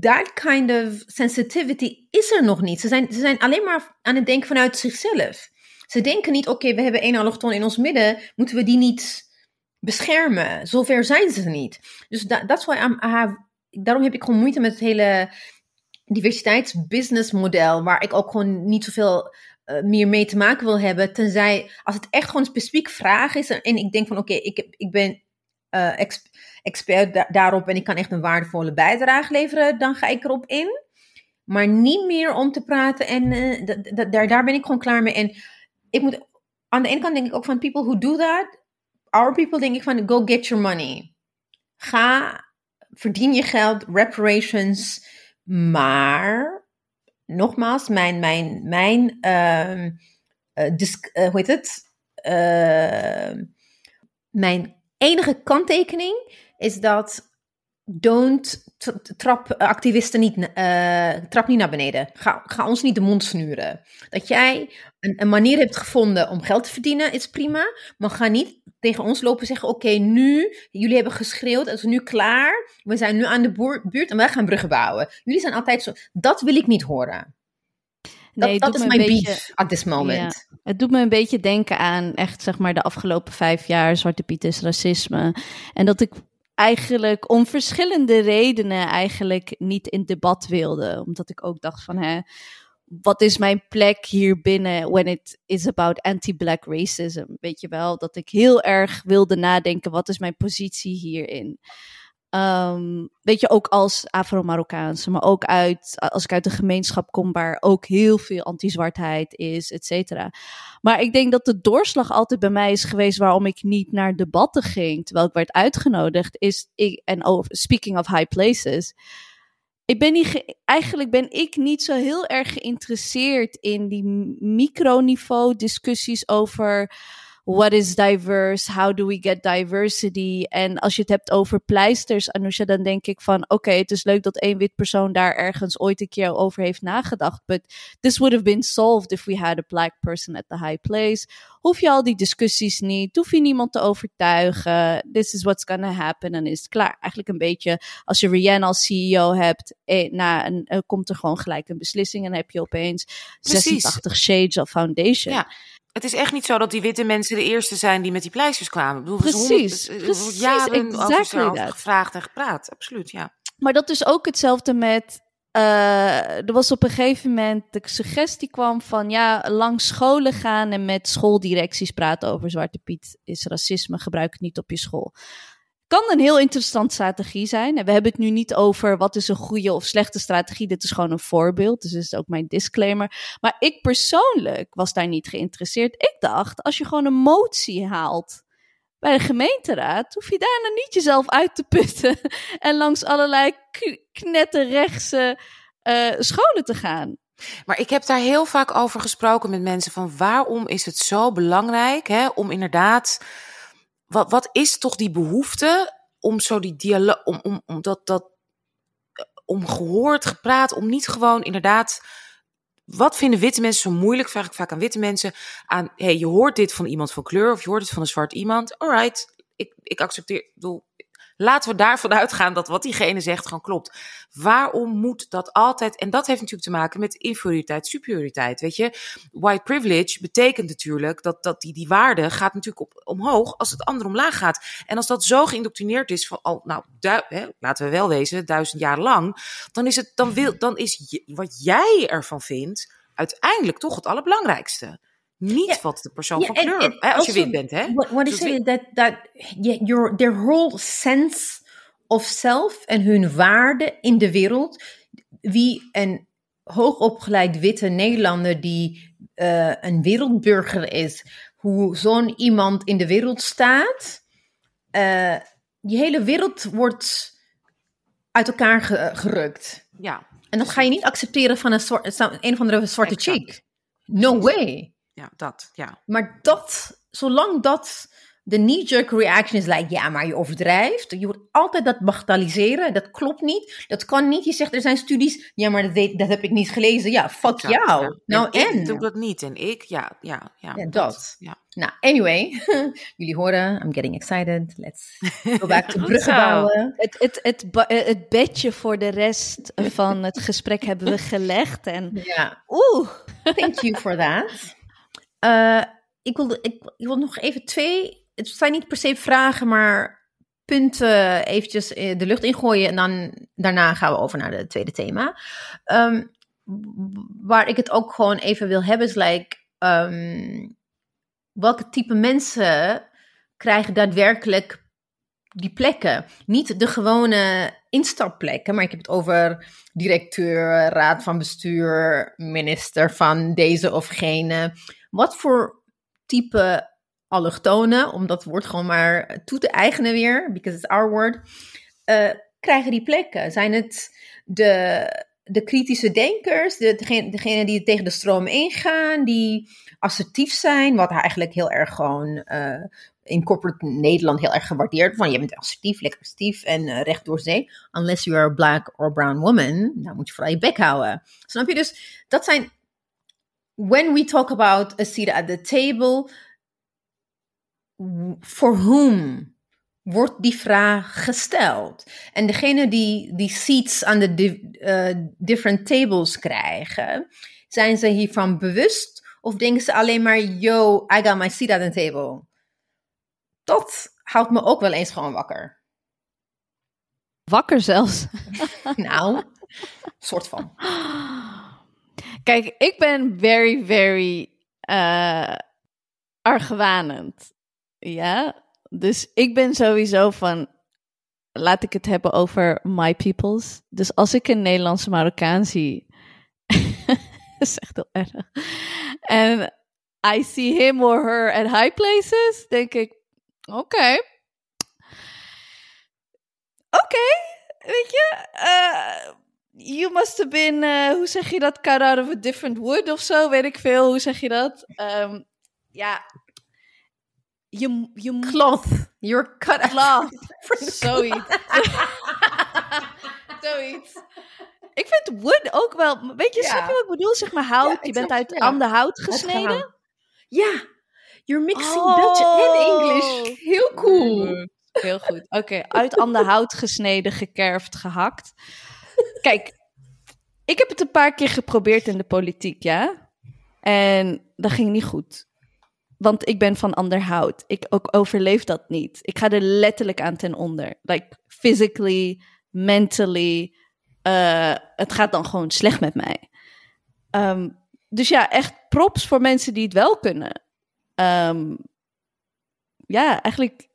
Speaker 1: that kind of sensitivity is er nog niet. Ze zijn, ze zijn alleen maar aan het denken vanuit zichzelf. Ze denken niet, oké, we hebben één allochton in ons midden, moeten we die niet beschermen? Zover zijn ze niet. Dus dat is why I'm, daarom heb ik gewoon moeite met het hele diversiteitsbusinessmodel, waar ik ook gewoon niet zoveel uh, meer mee te maken wil hebben. Tenzij als het echt gewoon een specifiek vraag is en ik denk van oké, ik, ik ben uh, expert daarop en ik kan echt een waardevolle bijdrage leveren, dan ga ik erop in. Maar niet meer om te praten en uh, daar, daar ben ik gewoon klaar mee. En ik moet, aan de ene kant denk ik ook van people who do that, our people denk ik van go get your money. Ga, verdien je geld, reparations, maar nogmaals, mijn, mijn, mijn uh, uh, hoe heet het? Uh, mijn enige kanttekening is dat don't trap activisten niet, uh, trap niet naar beneden. Ga, ga ons niet de mond snuren. Dat jij een, een, manier hebt gevonden om geld te verdienen, is prima. Maar ga niet tegen ons lopen zeggen: Oké, nu, jullie hebben geschreeuwd, het is nu klaar. We zijn nu aan de buurt en wij gaan bruggen bouwen. Jullie zijn altijd zo. Dat wil ik niet horen. Nee, dat, dat is mijn beetje, beef at this moment.
Speaker 3: het doet me een beetje denken aan echt zeg maar de afgelopen vijf jaar Zwarte Piet is racisme. En dat ik eigenlijk om verschillende redenen eigenlijk niet in debat wilde. Omdat ik ook dacht van hè, wat is mijn plek hier binnen when it is about anti-black racism? Weet je wel, dat ik heel erg wilde nadenken, wat is mijn positie hierin? Um, weet je, ook als Afro-Marokkaanse, maar ook uit, als ik uit een gemeenschap kom waar ook heel veel anti-zwartheid is, et cetera. Maar ik denk dat de doorslag altijd bij mij is geweest waarom ik niet naar debatten ging, terwijl ik werd uitgenodigd, is, ik, en speaking of high places, ik ben niet eigenlijk ben ik niet zo heel erg geïnteresseerd in die microniveau discussies over what is diverse? How do we get diversity? En als je het hebt over pleisters, Anousha, dan denk ik van, oké, het is leuk dat één wit persoon daar ergens ooit een keer over heeft nagedacht. But this would have been solved if we had a black person at the high place. Hoef je al die discussies niet, hoef je niemand te overtuigen. This is what's gonna happen en is het klaar. Eigenlijk een beetje als je Rihanna als CEO hebt, eh, na een, eh, komt er gewoon gelijk een beslissing en heb je opeens Precies. 86 shades of foundation.
Speaker 2: Ja. Het is echt niet zo dat die witte mensen de eerste zijn die met die pleisters kwamen. Ik bedoel,
Speaker 3: precies, wordt
Speaker 2: jaren exactly over gevraagd en gepraat. Absoluut, ja.
Speaker 3: Maar dat is ook hetzelfde met uh, er was op een gegeven moment de suggestie kwam van ja, langs scholen gaan en met schooldirecties praten over Zwarte Piet is racisme, gebruik het niet op je school kan een heel interessante strategie zijn. En we hebben het nu niet over wat is een goede of slechte strategie. Dit is gewoon een voorbeeld. Dus dit is ook mijn disclaimer. Maar ik persoonlijk was daar niet geïnteresseerd. Ik dacht, als je gewoon een motie haalt bij de gemeenteraad, hoef je daar nou niet jezelf uit te putten en langs allerlei knetterrechtse uh, scholen te gaan.
Speaker 2: Maar ik heb daar heel vaak over gesproken met mensen van waarom is het zo belangrijk hè, om inderdaad wat, wat is toch die behoefte om zo die dialoog, om, om, om dat, dat, eh, om gehoord, gepraat, om niet gewoon inderdaad. Wat vinden witte mensen zo moeilijk? Vraag ik vaak aan witte mensen. Aan, hey, je hoort dit van iemand van kleur of je hoort het van een zwart iemand. Alright, ik, ik accepteer. Bedoel, Laten we daarvan uitgaan dat wat diegene zegt gewoon klopt. Waarom moet dat altijd? En dat heeft natuurlijk te maken met inferioriteit, superioriteit. Weet je, white privilege betekent natuurlijk dat, dat die, die waarde gaat natuurlijk op, omhoog als het andere omlaag gaat. En als dat zo geïndoctrineerd is van al, nou, hè, laten we wel wezen, duizend jaar lang, dan is het, dan wil, dan is wat jij ervan vindt uiteindelijk toch het allerbelangrijkste. Niet wat de persoon van kleur, hè, als je wit bent, hè?
Speaker 1: What, what is it that, that your, their whole sense of self en hun waarde in de wereld, wie een hoogopgeleid witte Nederlander die uh, een wereldburger is, hoe zo'n iemand in de wereld staat, uh, die hele wereld wordt uit elkaar gerukt.
Speaker 2: Ja.
Speaker 1: En dat ga je niet accepteren van een, soort, een of andere zwarte chick. No way
Speaker 2: ja, dat, ja.
Speaker 1: Maar dat, zolang dat de knee-jerk reaction is like, ja, maar je overdrijft. Je wordt altijd dat bagatelliseren. Dat klopt niet. Dat kan niet. Je zegt, er zijn studies. Ja, maar dat, weet- dat heb ik niet gelezen. Ja, fuck
Speaker 2: Exact,
Speaker 1: jou.
Speaker 2: ja.
Speaker 1: Nou,
Speaker 2: en
Speaker 1: en?
Speaker 2: ik doe dat niet. En ik, ja, ja, ja.
Speaker 1: Ja, dat.
Speaker 2: Ja.
Speaker 1: Nou, anyway. Jullie horen, I'm getting excited. Let's go back to bruggen bouwen.
Speaker 3: Het, het, het, eh, het bedje voor de rest van het gesprek hebben we gelegd. En
Speaker 1: Ja,
Speaker 3: oeh,
Speaker 1: thank you for that. Eh, ik, wil, ik, wil nog even twee, het zijn niet per se vragen, maar punten eventjes eh, de lucht ingooien. En dan daarna gaan we over naar het tweede thema. Ehm, waar ik het ook gewoon even wil hebben is like, ehm, welke type mensen krijgen daadwerkelijk die plekken? Niet de gewone instapplekken, maar ik heb het over directeur, raad van bestuur, minister van deze of gene. Wat voor type allochtonen, om dat woord gewoon maar toe te eigenen weer, because it's our word, eh, krijgen die plekken? Zijn het de, de kritische denkers, de, degene, die tegen de stroom ingaan, die assertief zijn, wat eigenlijk heel erg gewoon eh, in corporate Nederland heel erg gewaardeerd van je bent assertief, lekker assertief en eh, recht door zee. Unless you are a black or brown woman, dan moet je vooral je bek houden. Snap je? Dus dat zijn, when we talk about a seat at the table, for whom wordt die vraag gesteld? En degene die die seats aan de eh, different tables krijgen, zijn ze hiervan bewust of denken ze alleen maar, yo, I got my seat at the table? Dat houdt me ook wel eens gewoon wakker.
Speaker 3: wakker zelfs.
Speaker 1: Nou, soort van.
Speaker 3: Kijk, ik ben very, very eh argwanend. Ja, dus ik ben sowieso van, laat ik het hebben over my peoples. Dus als ik een Nederlandse Marokkaan zie, dat is echt heel erg. En I see him or her at high places, denk ik, oké. Oké, weet je, eh, you must have been, eh, hoe zeg je dat, cut out of a different wood of zo, weet ik veel, hoe zeg je dat? Ehm, ja, je, je moet
Speaker 1: Cloth. You're cut out.
Speaker 3: Zoiets. Zoiets. Ik vind wood ook wel, weet je,
Speaker 1: Ja.
Speaker 3: snap je wat ik bedoel? Zeg maar hout,
Speaker 1: Ja,
Speaker 3: je bent uit
Speaker 1: ja.
Speaker 3: ander hout gesneden.
Speaker 1: Ja, you're mixing
Speaker 3: Oh.
Speaker 1: Dutch en English. Heel cool.
Speaker 3: Heel goed. Oké, uit ander hout gesneden, gekerfd, gehakt. Kijk, ik heb het een paar keer geprobeerd in de politiek, ja. En dat ging niet goed. Want ik ben van ander hout. Ik ook overleef dat niet. Ik ga er letterlijk aan ten onder. Like, physically, mentally. eh, het gaat dan gewoon slecht met mij. Ehm, dus ja, echt props voor mensen die het wel kunnen. Ehm, ja, eigenlijk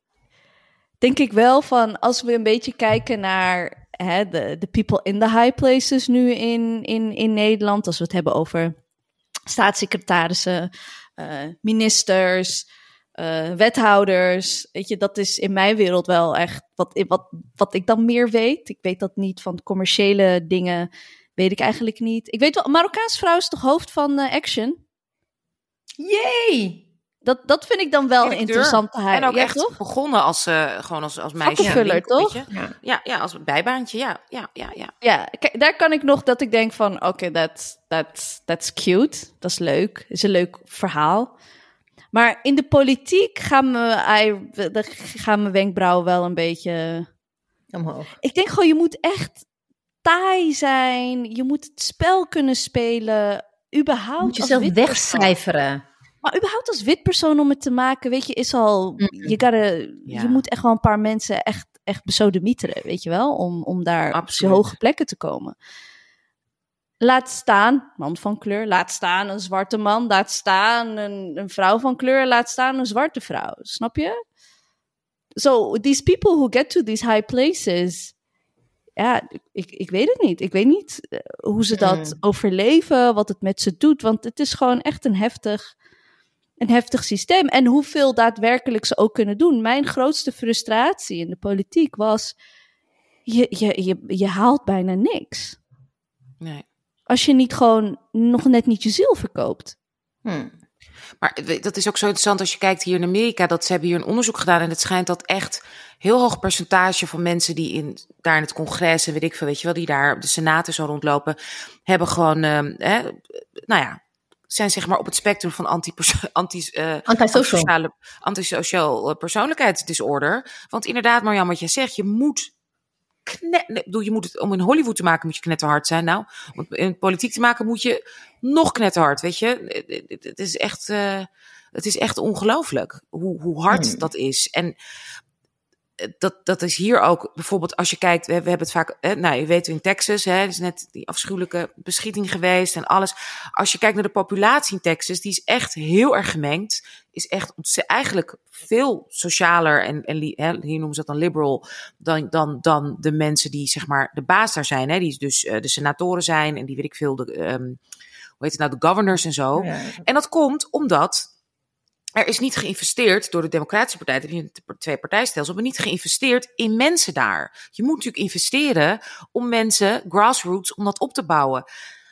Speaker 3: denk ik wel van als we een beetje kijken naar hè, de, de people in the high places nu in, in, in Nederland, als we het hebben over staatssecretarissen, eh, ministers, eh, wethouders, weet je, dat is in mijn wereld wel echt wat, wat, wat ik dan meer weet. Ik weet dat niet van commerciële dingen, weet ik eigenlijk niet. Ik weet wel, Marokkaans vrouw is toch hoofd van eh, Action?
Speaker 1: Yay!
Speaker 3: Dat, dat vind ik dan wel interessante huis.
Speaker 2: En ook
Speaker 3: ja,
Speaker 2: echt
Speaker 3: toch?
Speaker 2: begonnen als, eh, gewoon als, als meisje.
Speaker 3: Vakkenvuller, toch?
Speaker 1: Ja.
Speaker 2: Ja, ja, als bijbaantje. Ja, ja, ja, ja.
Speaker 3: Ja, kijk, daar kan ik nog dat ik denk van, oké, that's, that's, that's cute. Dat is leuk. is een leuk verhaal. Maar in de politiek gaan, me, I, de- gaan mijn wenkbrauwen wel een beetje...
Speaker 1: Omhoog.
Speaker 3: Ik denk gewoon, je moet echt taai zijn. Je moet het spel kunnen spelen. Überhaupt
Speaker 1: Moet jezelf wegcijferen.
Speaker 3: Maar überhaupt als wit persoon om het te maken, weet je, is al...
Speaker 1: Mm.
Speaker 3: Je, gotta,
Speaker 2: Ja.
Speaker 3: je moet echt wel een paar mensen echt, echt besodemieteren, weet je wel? Om, om daar op
Speaker 2: Absoluut.
Speaker 3: zo'n hoge plekken te komen. Laat staan, man van kleur. Laat staan een zwarte man. Laat staan een, een vrouw van kleur. Laat staan een zwarte vrouw. Snap je? So, these people who get to these high places... Ja, ik, ik weet het niet. Ik weet niet eh, hoe ze dat
Speaker 1: Mm.
Speaker 3: overleven, wat het met ze doet. Want het is gewoon echt een heftig, een heftig systeem. En hoeveel daadwerkelijk ze ook kunnen doen. Mijn grootste frustratie in de politiek was... Je, je, je, je haalt bijna niks.
Speaker 2: Nee.
Speaker 3: Als je niet gewoon nog net niet je ziel verkoopt.
Speaker 1: Hm.
Speaker 2: Maar dat is ook zo interessant als je kijkt hier in Amerika. Dat ze hebben hier een onderzoek gedaan. En het schijnt dat echt heel hoog percentage van mensen die in, daar in het congres en weet ik veel, weet je wel, die daar de senaten zo rondlopen, hebben gewoon, hè, nou ja, zijn zeg maar op het spectrum van anti, anti, uh,
Speaker 1: antisocial.
Speaker 2: antisociaal persoonlijkheidsdisorder. Want inderdaad, Marjan, wat jij zegt, je moet knet, bedoel, je moet het, om in Hollywood te maken moet je knetterhard zijn. Nou, om in politiek te maken moet je nog knetterhard, weet je. Het is echt, uh, het is echt ongelooflijk hoe, hoe hard hmm. dat is. En dat, dat is hier ook bijvoorbeeld als je kijkt, we, hebben het vaak, hè, nou je weet in Texas, hè, is net die afschuwelijke beschieting geweest en alles. Als je kijkt naar de populatie in Texas, die is echt heel erg gemengd, is echt eigenlijk veel socialer en, en hè, hier noemen ze dat dan liberal dan, dan, dan de mensen die zeg maar de baas daar zijn, hè, die dus uh, de senatoren zijn en die weet ik veel, de, um, hoe heet het nou, de governors en zo. Ja. En dat komt omdat er is niet geïnvesteerd door de Democratische Partij, heb je een twee partijstelsel, maar niet geïnvesteerd in mensen daar. Je moet natuurlijk investeren om mensen, grassroots, om dat op te bouwen.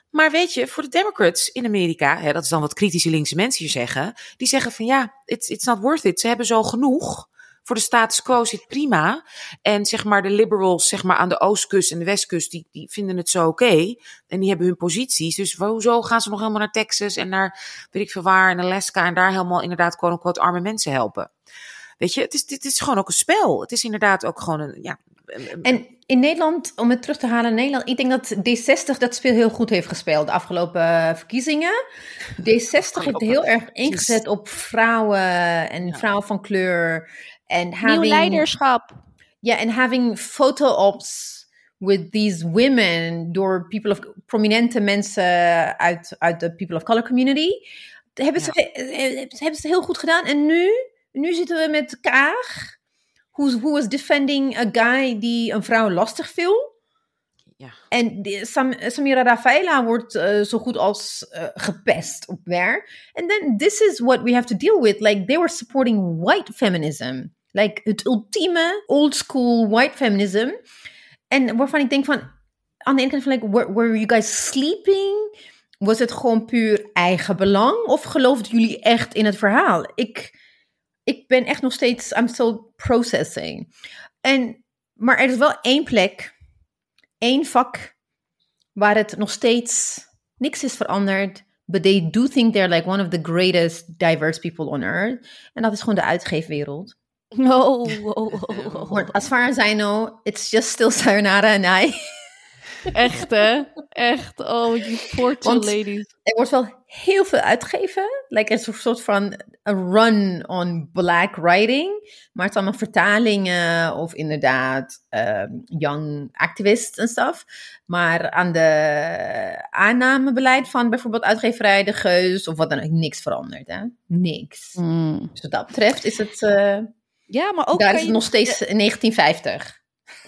Speaker 2: Maar weet je, voor de Democrats in Amerika, hè, dat is dan wat kritische linkse mensen hier zeggen, die zeggen van ja, it's, it's not worth it. Ze hebben zo genoeg voor de status quo zit prima. En zeg maar de liberals zeg maar aan de oostkust en de westkust, die, die vinden het zo oké. Okay. En die hebben hun posities. Dus hoezo gaan ze nog helemaal naar Texas en naar weet ik veel waar en Alaska en daar helemaal inderdaad quote unquote arme mensen helpen. Weet je, het is, dit is gewoon ook een spel. Het is inderdaad ook gewoon een, ja,
Speaker 1: en in Nederland, om het terug te halen in Nederland, ik denk dat D60 dat speel heel goed heeft gespeeld de afgelopen verkiezingen. D60 heeft heel erg ingezet op vrouwen en vrouwen van kleur
Speaker 3: And having Nieuw leiderschap.
Speaker 1: Yeah, and having photo ops with these women door people of prominente mensen uit, uit de people of color community. Hebben ze, ja. hebben ze heel goed gedaan. En nu, nu zitten we met Kaag, who, who was defending a guy die een vrouw lastig viel. Ja. En Sam, Samira Rafaela wordt uh, zo goed als uh, gepest op werk. And then this is what we have to deal with. Like they were supporting white feminism. Like het ultieme old school white feminism. En waarvan ik denk van, aan de ene kant van, like, were, you guys sleeping? Was het gewoon puur eigen belang? Of geloofden jullie echt in het verhaal? Ik, ik ben echt nog steeds, I'm still processing. En, maar er is wel één plek, één vak, waar het nog steeds niks is veranderd. But they do think they're like one of the greatest diverse people on earth. En dat is gewoon de uitgeefwereld.
Speaker 3: Oh, oh, oh,
Speaker 1: oh. As far as I know, it's just still Sayonara and I.
Speaker 3: Echt, hè? Echt. Oh, you poor two ladies.
Speaker 1: Er wordt wel heel veel uitgegeven. Like een soort van a run on black writing. Maar het zijn allemaal vertalingen of inderdaad um, young activists en stuff. Maar aan de aannamebeleid van bijvoorbeeld uitgeverij De Geus of wat dan ook, niks veranderd, hè? Niks. Mm. Dus wat dat betreft is het... Uh,
Speaker 3: ja, maar ook.
Speaker 1: Daar is het nog steeds 1950.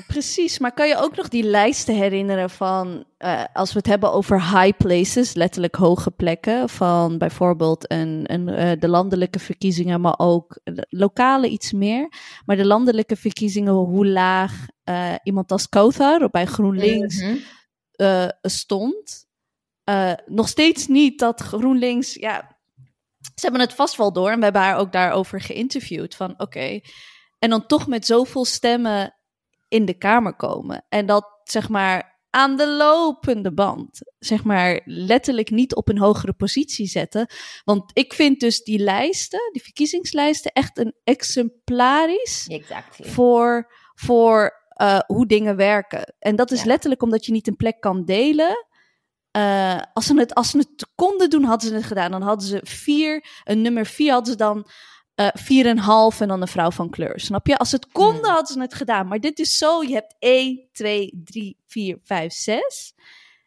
Speaker 3: Precies, maar kan je ook nog die lijsten herinneren van, uh, als we het hebben over high places, letterlijk hoge plekken, van bijvoorbeeld een, een, uh, de landelijke verkiezingen, maar ook lokale iets meer. Maar de landelijke verkiezingen, hoe laag uh, iemand als Kothar bij GroenLinks mm -hmm. stond. nog steeds niet dat GroenLinks, ja, ze hebben het vast wel door en we hebben haar ook daarover geïnterviewd. Van oké, en dan toch met zoveel stemmen in de Kamer komen. En dat zeg maar aan de lopende band, zeg maar letterlijk niet op een hogere positie zetten. Want ik vind dus die lijsten, die verkiezingslijsten, echt een exemplarisch
Speaker 1: exactly.
Speaker 3: voor, voor uh, hoe dingen werken. En dat is ja. letterlijk omdat je niet een plek kan delen. Uh, als, ze het, als ze het konden doen, hadden ze het gedaan. Dan hadden ze vier, een nummer vier hadden ze dan uh, vier en half en dan een vrouw van kleur. Snap je? Als ze het konden, hmm. hadden ze het gedaan. Maar dit is zo, je hebt 1, 2, 3, 4, 5, 6.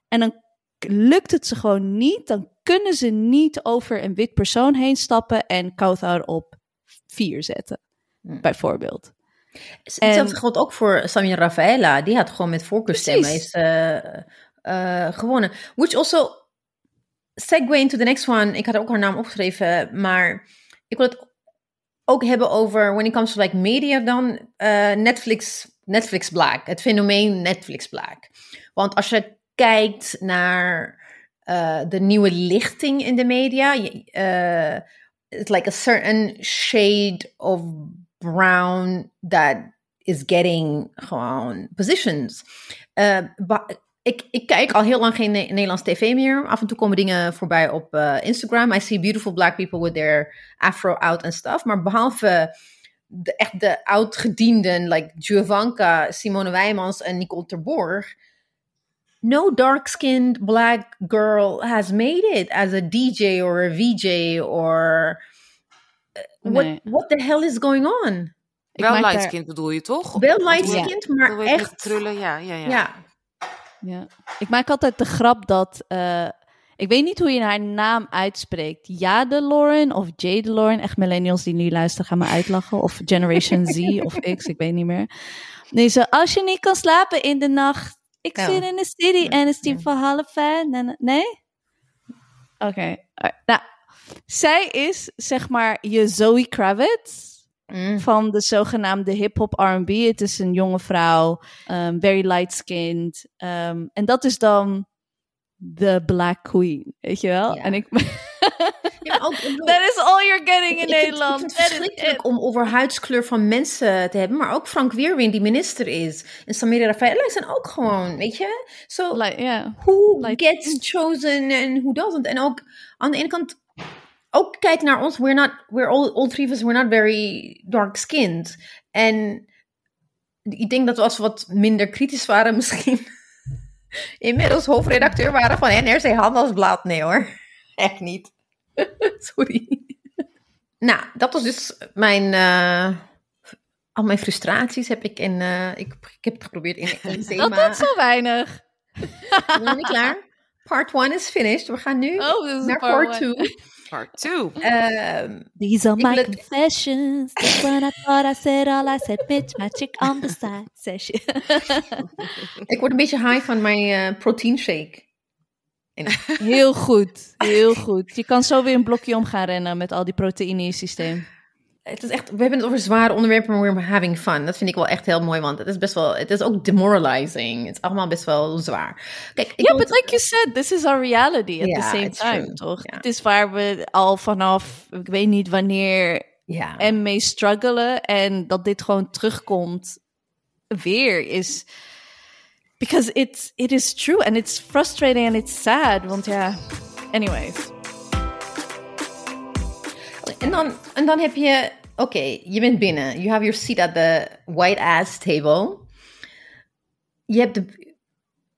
Speaker 3: En dan lukt het ze gewoon niet. Dan kunnen ze niet over een wit persoon heen stappen en Kauthar op 4 zetten. Hmm. Bijvoorbeeld.
Speaker 1: Hetzelfde geldt ook voor Samir Rafaela. Die had gewoon met voorkeurstemmen. Is, uh, uh, gewonnen. Which also segue into the next one. Ik had ook haar naam opgeschreven, maar ik wil het ook hebben over when it comes to like media dan uh, Netflix Netflix Black, het fenomeen Netflix Black. Want als je kijkt naar uh, de nieuwe lichting in de media, it's like a certain shade of brown that is getting gewoon positions. Uh, ik, ik kijk al heel lang geen ne Nederlands tv meer. Af en toe komen dingen voorbij op uh, Instagram. I see beautiful black people with their afro out and stuff. Maar behalve de, echt de oud-gedienden, like Giovanka, Simone Wijmans en Nicole Terborg. No dark-skinned black girl has made it as a DJ or a VJ or... Uh, what, nee. what the hell is going on?
Speaker 2: Wel lightskind bedoel je toch?
Speaker 1: Wel lightskind, ja. maar echt...
Speaker 2: Krullen, ja, ja, ja.
Speaker 1: ja.
Speaker 3: Ja, ik maak altijd de grap dat. Uh, ik weet niet hoe je haar naam uitspreekt. Jade Lauren of Jade Lauren. Echt millennials die nu luisteren gaan me uitlachen. Of Generation Z of X, ik weet niet meer. Nee, zo, als je niet kan slapen in de nacht. Ik zit in de city en het is tien voor half vijf. Nee? Oké. Okay. Nou, zij is zeg maar je Zoe Kravitz. Mm. van de zogenaamde hip-hop RB. Het is een jonge vrouw, um, very light-skinned. Um, en dat is dan de Black Queen, weet je wel? En ik. ja, ook, That is all you're getting in Nederland.
Speaker 1: Het is verschrikkelijk om over huidskleur van mensen te hebben, maar ook Frank Weerwind, die minister is, en Samira Rafaela zijn ook gewoon, weet je? So, like, yeah. who like, gets chosen and who doesn't? En ook aan de ene kant ook kijk naar ons. We're not, we're all, all three of us, we're not very dark skinned. En ik denk dat we als we wat minder kritisch waren, misschien inmiddels hoofdredacteur waren van NRC Handelsblad. Nee hoor, echt niet. Sorry. nou, dat was dus mijn. Uh, al mijn frustraties heb ik in. Uh, ik, ik heb het geprobeerd in één thema.
Speaker 3: Dat is zo weinig.
Speaker 1: niet klaar. Part 1 is finished. We gaan nu oh, naar part 2
Speaker 2: part two.
Speaker 1: Um,
Speaker 3: These are my confessions. That's when I thought I said all I said. Bitch, my chick on the side session.
Speaker 1: ik word een beetje high van mijn uh, protein shake.
Speaker 3: Heel goed, heel goed. Je kan zo weer een blokje om gaan rennen met al die proteïne in je systeem
Speaker 1: het is echt, we hebben het over zware onderwerpen, maar we're having fun. Dat vind ik wel echt heel mooi, want het is best wel, het is ook demoralizing. Het is allemaal best wel zwaar.
Speaker 3: Kijk, ja, yeah, but like you said, this is our reality at yeah, the same time, toch? Yeah. Het is waar we al vanaf, ik weet niet wanneer, en mee struggelen. En dat dit gewoon terugkomt weer is... Because it's, it is true and it's frustrating and it's sad. Want ja, anyways...
Speaker 1: En dan, en dan heb je, oké, je bent binnen. You have your seat at the white ass table. Je hebt de,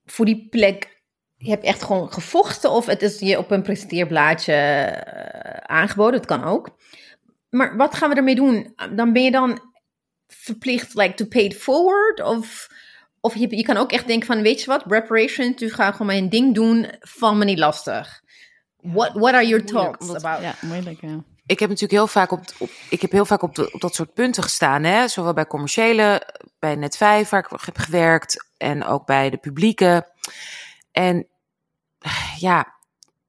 Speaker 1: voor die plek, je hebt echt gewoon gevochten of het is je op een presenteerblaadje uh, aangeboden. Dat kan ook. Maar wat gaan we ermee doen? Dan ben je dan verplicht like, to pay it forward? Of, of je, je kan ook echt denken van, weet je wat, reparation, tu ga gewoon mijn ding doen, van me niet lastig. What, what are your thoughts about?
Speaker 3: Ja, moeilijk, ja
Speaker 2: ik heb natuurlijk heel vaak op, op ik heb heel vaak op, op dat soort punten gestaan. Hè? Zowel bij commerciële, bij Net5 waar ik heb gewerkt. En ook bij de publieke. En ja,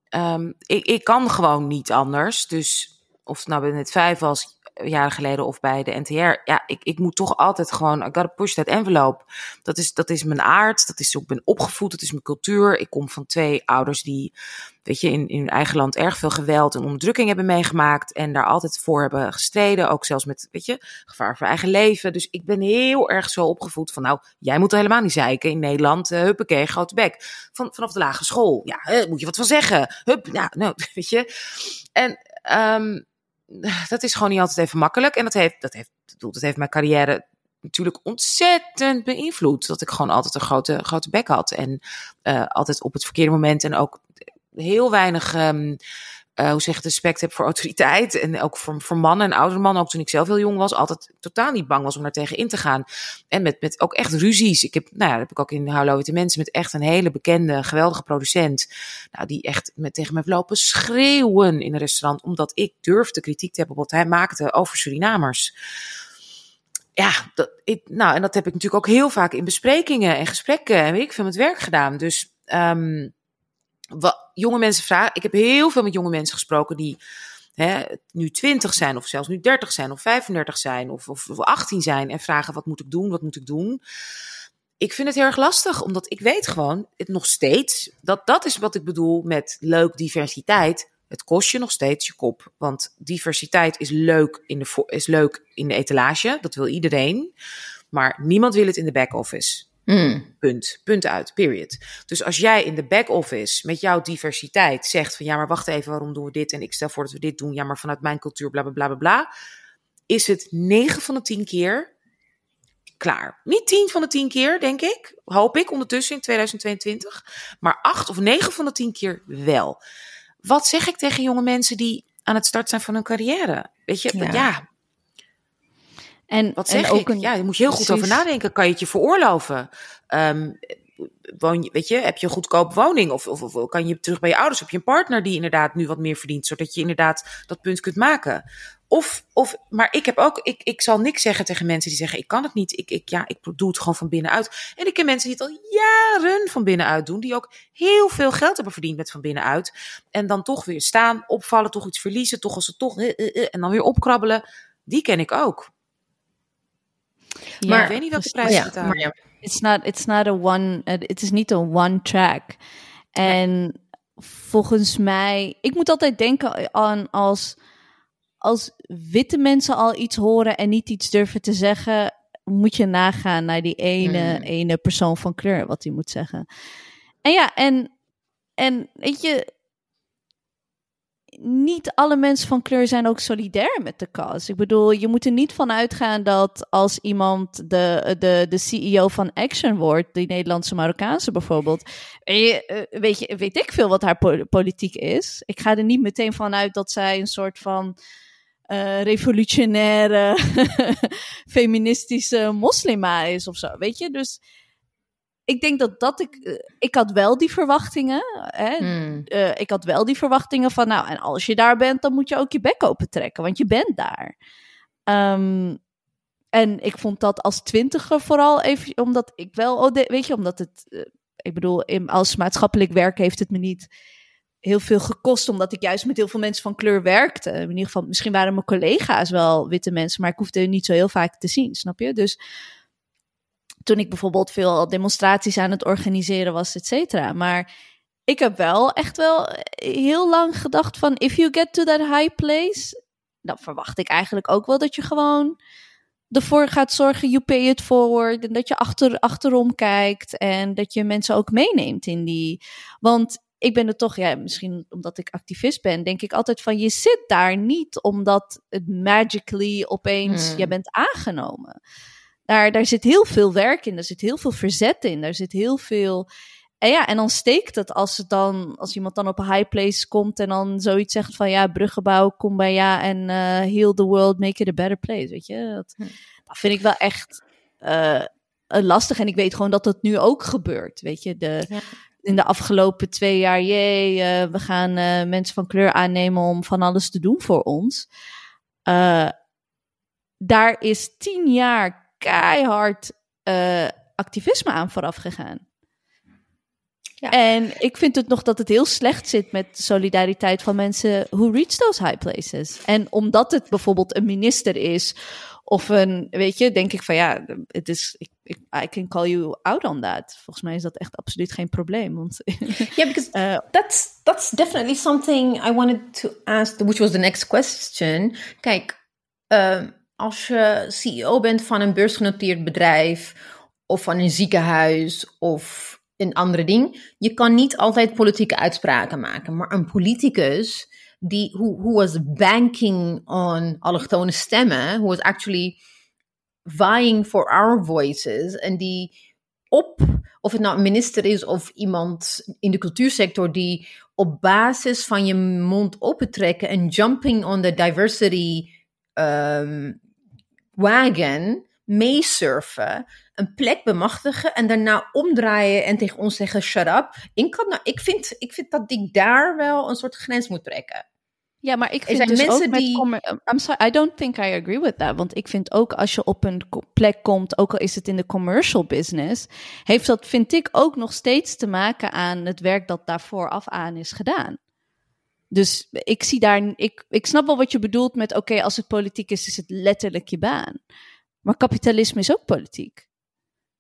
Speaker 2: um, ik, ik kan gewoon niet anders. Dus of het nou bij Net5 was, jaren geleden of bij de NTR. Ja, ik, ik moet toch altijd gewoon, I gotta push that envelope. Dat is, dat is mijn aard, dat is ook, ik ben opgevoed, dat is mijn cultuur. Ik kom van twee ouders die, weet je, in, in hun eigen land erg veel geweld en onderdrukking hebben meegemaakt. En daar altijd voor hebben gestreden, ook zelfs met, weet je, gevaar voor eigen leven. Dus ik ben heel erg zo opgevoed van, nou, jij moet er helemaal niet zeiken in Nederland. Uh, huppakee, grote bek. Van, vanaf de lagere school. Ja, uh, moet je wat van zeggen. Hup, ja, nou, weet je. En, um, dat is gewoon niet altijd even makkelijk. En dat heeft, dat heeft, dat heeft mijn carrière natuurlijk ontzettend beïnvloed. Dat ik gewoon altijd een grote, grote bek had. En uh, altijd op het verkeerde moment en ook heel weinig um, uh, hoe zeg respect heb voor autoriteit. En ook voor, voor mannen en oudere mannen, ook toen ik zelf heel jong was, altijd totaal niet bang was om daar tegen in te gaan. En met, met ook echt ruzies. Ik heb, nou ja, heb ik ook in Hallo Witte Mensen met echt een hele bekende, geweldige producent. Nou, die echt met, tegen me heeft lopen schreeuwen in een restaurant, omdat ik durfde kritiek te hebben op wat hij maakte over Surinamers ja, dat, ik, nou, en dat heb ik natuurlijk ook heel vaak in besprekingen en gesprekken en weet ik veel met werk gedaan. Dus um, wat jonge mensen vragen. Ik heb heel veel met jonge mensen gesproken die hè, nu 20 zijn, of zelfs nu 30 zijn, of 35 zijn, of, of, of 18 zijn en vragen: wat moet ik doen? Wat moet ik doen? Ik vind het heel erg lastig, omdat ik weet gewoon het nog steeds. Dat, dat is wat ik bedoel met leuk diversiteit. Het kost je nog steeds je kop. Want diversiteit is leuk in de, is leuk in de etalage. Dat wil iedereen. Maar niemand wil het in de back-office.
Speaker 1: Mm.
Speaker 2: Punt. Punt uit. Period. Dus als jij in de back-office met jouw diversiteit zegt van ja, maar wacht even, waarom doen we dit? En ik stel voor dat we dit doen. Ja, maar vanuit mijn cultuur, bla bla bla bla bla. Is het 9 van de 10 keer klaar. Niet 10 van de 10 keer, denk ik. Hoop ik ondertussen in 2022. Maar 8 of 9 van de 10 keer wel. Wat zeg ik tegen jonge mensen die aan het start zijn van hun carrière? Weet je, ja. ja.
Speaker 3: En,
Speaker 2: Wat zeg
Speaker 3: en ook
Speaker 2: ik?
Speaker 3: Een,
Speaker 2: Ja, daar moet je heel goed over nadenken. Kan je het je veroorloven? Ehm, woon je, weet je, heb je een goedkoop woning? Of, of, of kan je terug bij je ouders? Heb je een partner die inderdaad nu wat meer verdient? Zodat je inderdaad dat punt kunt maken. Of, of, maar ik heb ook, ik, ik zal niks zeggen tegen mensen die zeggen: ik kan het niet. Ik, ik, ja, ik doe het gewoon van binnenuit. En ik ken mensen die het al jaren van binnenuit doen, die ook heel veel geld hebben verdiend met van binnenuit. En dan toch weer staan, opvallen, toch iets verliezen, toch als ze toch, eh, eh, eh, en dan weer opkrabbelen. Die ken ik ook.
Speaker 3: Ja,
Speaker 2: Maar ik weet niet welke
Speaker 3: precies.
Speaker 2: prijs betalen.
Speaker 1: maar ja.
Speaker 3: It's not, it's not a one, uh, het is niet een one track. En volgens mij, ik moet altijd denken aan als, als witte mensen al iets horen en niet iets durven te zeggen, moet je nagaan naar die ene,
Speaker 1: Hmm.
Speaker 3: ene persoon van kleur, wat hij moet zeggen. En ja, en, en weet je, niet alle mensen van kleur zijn ook solidair met de cause. Ik bedoel, je moet er niet van uitgaan dat als iemand de, de, de CEO van Action wordt, die Nederlandse Marokkaanse bijvoorbeeld, eh, weet, je, weet ik veel wat haar po- politiek is. Ik ga er niet meteen van uit dat zij een soort van eh, revolutionaire, feministische moslima is of zo, weet je? Dus ik denk dat dat ik, eh, ik had wel die verwachtingen, hè,
Speaker 1: Mm.
Speaker 3: eh, ik had wel die verwachtingen van, nou, en als je daar bent, dan moet je ook je bek open trekken, want je bent daar. Ehm, en ik vond dat als twintiger vooral even, omdat ik wel, oh, weet je, omdat het, eh, ik bedoel, in, als maatschappelijk werk heeft het me niet heel veel gekost, omdat ik juist met heel veel mensen van kleur werkte. In ieder geval, misschien waren mijn collega's wel witte mensen, maar ik hoefde niet zo heel vaak te zien, snap je? Dus toen ik bijvoorbeeld veel demonstraties aan het organiseren was, et cetera. Maar ik heb wel echt wel heel lang gedacht van, if you get to that high place, dan verwacht ik eigenlijk ook wel dat je gewoon ervoor gaat zorgen, you pay it forward, en dat je achter, achterom kijkt en dat je mensen ook meeneemt in die... Want ik ben er toch, ja, misschien omdat ik activist ben, denk ik altijd van, je zit daar niet omdat het magically opeens,
Speaker 1: Hmm.
Speaker 3: je bent aangenomen. Daar, daar zit heel veel werk in, daar zit heel veel verzet in, daar zit heel veel... En ja, en dan steekt het als, het dan, als iemand dan op een high place komt en dan zoiets zegt van ja, bruggenbouw, kom bij ja en eh heal the world, make it a better place, weet je. Dat,
Speaker 1: Hm.
Speaker 3: dat vind ik wel echt eh, lastig en ik weet gewoon dat dat nu ook gebeurt, weet je. De,
Speaker 1: Ja.
Speaker 3: In de afgelopen twee jaar, jee, eh, we gaan mensen van kleur aannemen om van alles te doen voor ons. Daar is tien jaar keihard eh, activisme aan vooraf gegaan.
Speaker 1: Ja.
Speaker 3: En ik vind het nog dat het heel slecht zit met solidariteit van mensen who reach those high places. En omdat het bijvoorbeeld een minister is of een, weet je, denk ik van ja, het is, ik, ik, I can call you out on that. Volgens mij is dat echt absoluut geen probleem. Want,
Speaker 1: Yeah, because
Speaker 3: eh,
Speaker 1: that's that's definitely something I wanted to ask, which was the next question. Kijk, ehm, als je CEO bent van een beursgenoteerd bedrijf of van een ziekenhuis of een andere ding, je kan niet altijd politieke uitspraken maken. Maar een politicus die who, who was banking on allochtone stemmen, who was actually vying for our voices en die op, of het nou een minister is of iemand in de cultuursector die op basis van je mond opentrekken en jumping on the diversity ehm, wagon meesurfen, een plek bemachtigen en daarna omdraaien en tegen ons zeggen shut up. Ik, kan, nou, ik, vind, ik vind dat ik daar wel een soort grens moet trekken.
Speaker 3: Ja, maar ik vind dus
Speaker 1: mensen
Speaker 3: ook met
Speaker 1: die-
Speaker 3: commer- I'm sorry, I don't think I agree with that. Want ik vind ook als je op een plek komt, ook al is het in de commercial business, heeft dat, vind ik, ook nog steeds te maken aan het werk dat daarvoor af aan is gedaan. Dus ik zie daar, ik, ik snap wel wat je bedoelt met, oké, als het politiek is, is het letterlijk je baan. Maar kapitalisme is ook politiek.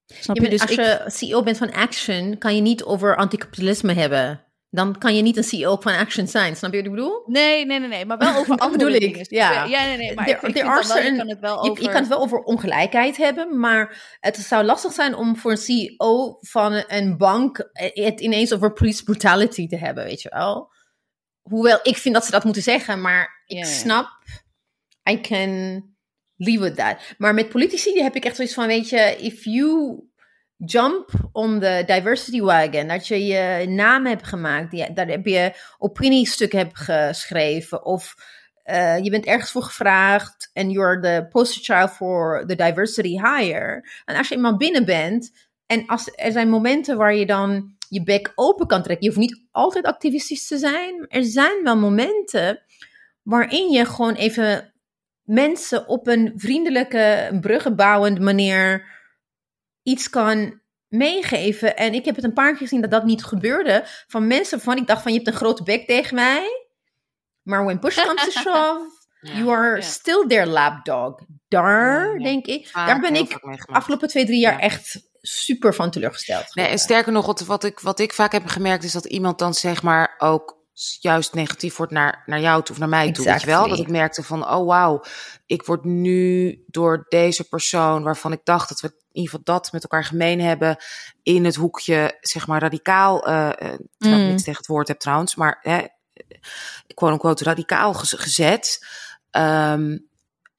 Speaker 3: Snap je? Dus
Speaker 1: als
Speaker 3: ik,
Speaker 1: je CEO bent van Action, kan je niet over anticapitalisme hebben. dan kan je niet een CEO van Action zijn. Snap je wat ik bedoel?
Speaker 3: Nee, nee, nee, nee. Maar wel over andere
Speaker 1: bedoel ik,
Speaker 3: dingen.
Speaker 1: ja.
Speaker 3: Ja, nee, nee. Maar
Speaker 1: There-
Speaker 3: ik,
Speaker 1: there
Speaker 3: wel, je kan het wel
Speaker 1: Je,
Speaker 3: over...
Speaker 1: je kan het wel over ongelijkheid hebben, maar het zou lastig zijn om voor een CEO van een bank het ineens over police brutality te hebben, weet je wel. Hoewel ik vind dat ze dat moeten zeggen, maar ik
Speaker 3: Ja, ja.
Speaker 1: snap, I can leave with that. Maar met politici heb ik echt zoiets van, weet je, if you jump on the diversity wagon, dat je je naam hebt gemaakt, die, daar heb je opiniestukken hebt geschreven, of eh, je bent ergens voor gevraagd en you're the poster child for the diversity hire. En als je eenmaal binnen bent, en als, er zijn momenten waar je dan je bek open kan trekken. Je hoeft niet altijd activistisch te zijn. Er zijn wel momenten waarin je gewoon even mensen op een vriendelijke, bruggenbouwende manier iets kan meegeven. En ik heb het een paar keer gezien dat dat niet gebeurde. Van mensen waarvan ik dacht van, je hebt een grote bek tegen mij. Maar when push comes to shove, you are
Speaker 3: Ja.
Speaker 1: still their lapdog. Daar,
Speaker 2: Ja, ja.
Speaker 1: denk ik,
Speaker 2: Vaak,
Speaker 1: daar ben ik afgelopen twee, drie jaar
Speaker 2: Ja.
Speaker 1: echt super van teleurgesteld.
Speaker 2: Nee, en sterker nog, wat, wat, ik, wat ik vaak heb gemerkt is dat iemand dan zeg maar ook juist negatief wordt naar, naar jou toe of naar mij toe. Weet je wel? Dat ik merkte van, oh wauw, ik word nu door deze persoon waarvan ik dacht dat we in ieder geval dat met elkaar gemeen hebben, in het hoekje zeg maar radicaal, eh eh, terwijl ik
Speaker 1: Mm.
Speaker 2: niks tegen het woord heb trouwens, maar hè, quote-unquote radicaal gez- gezet. Ehm,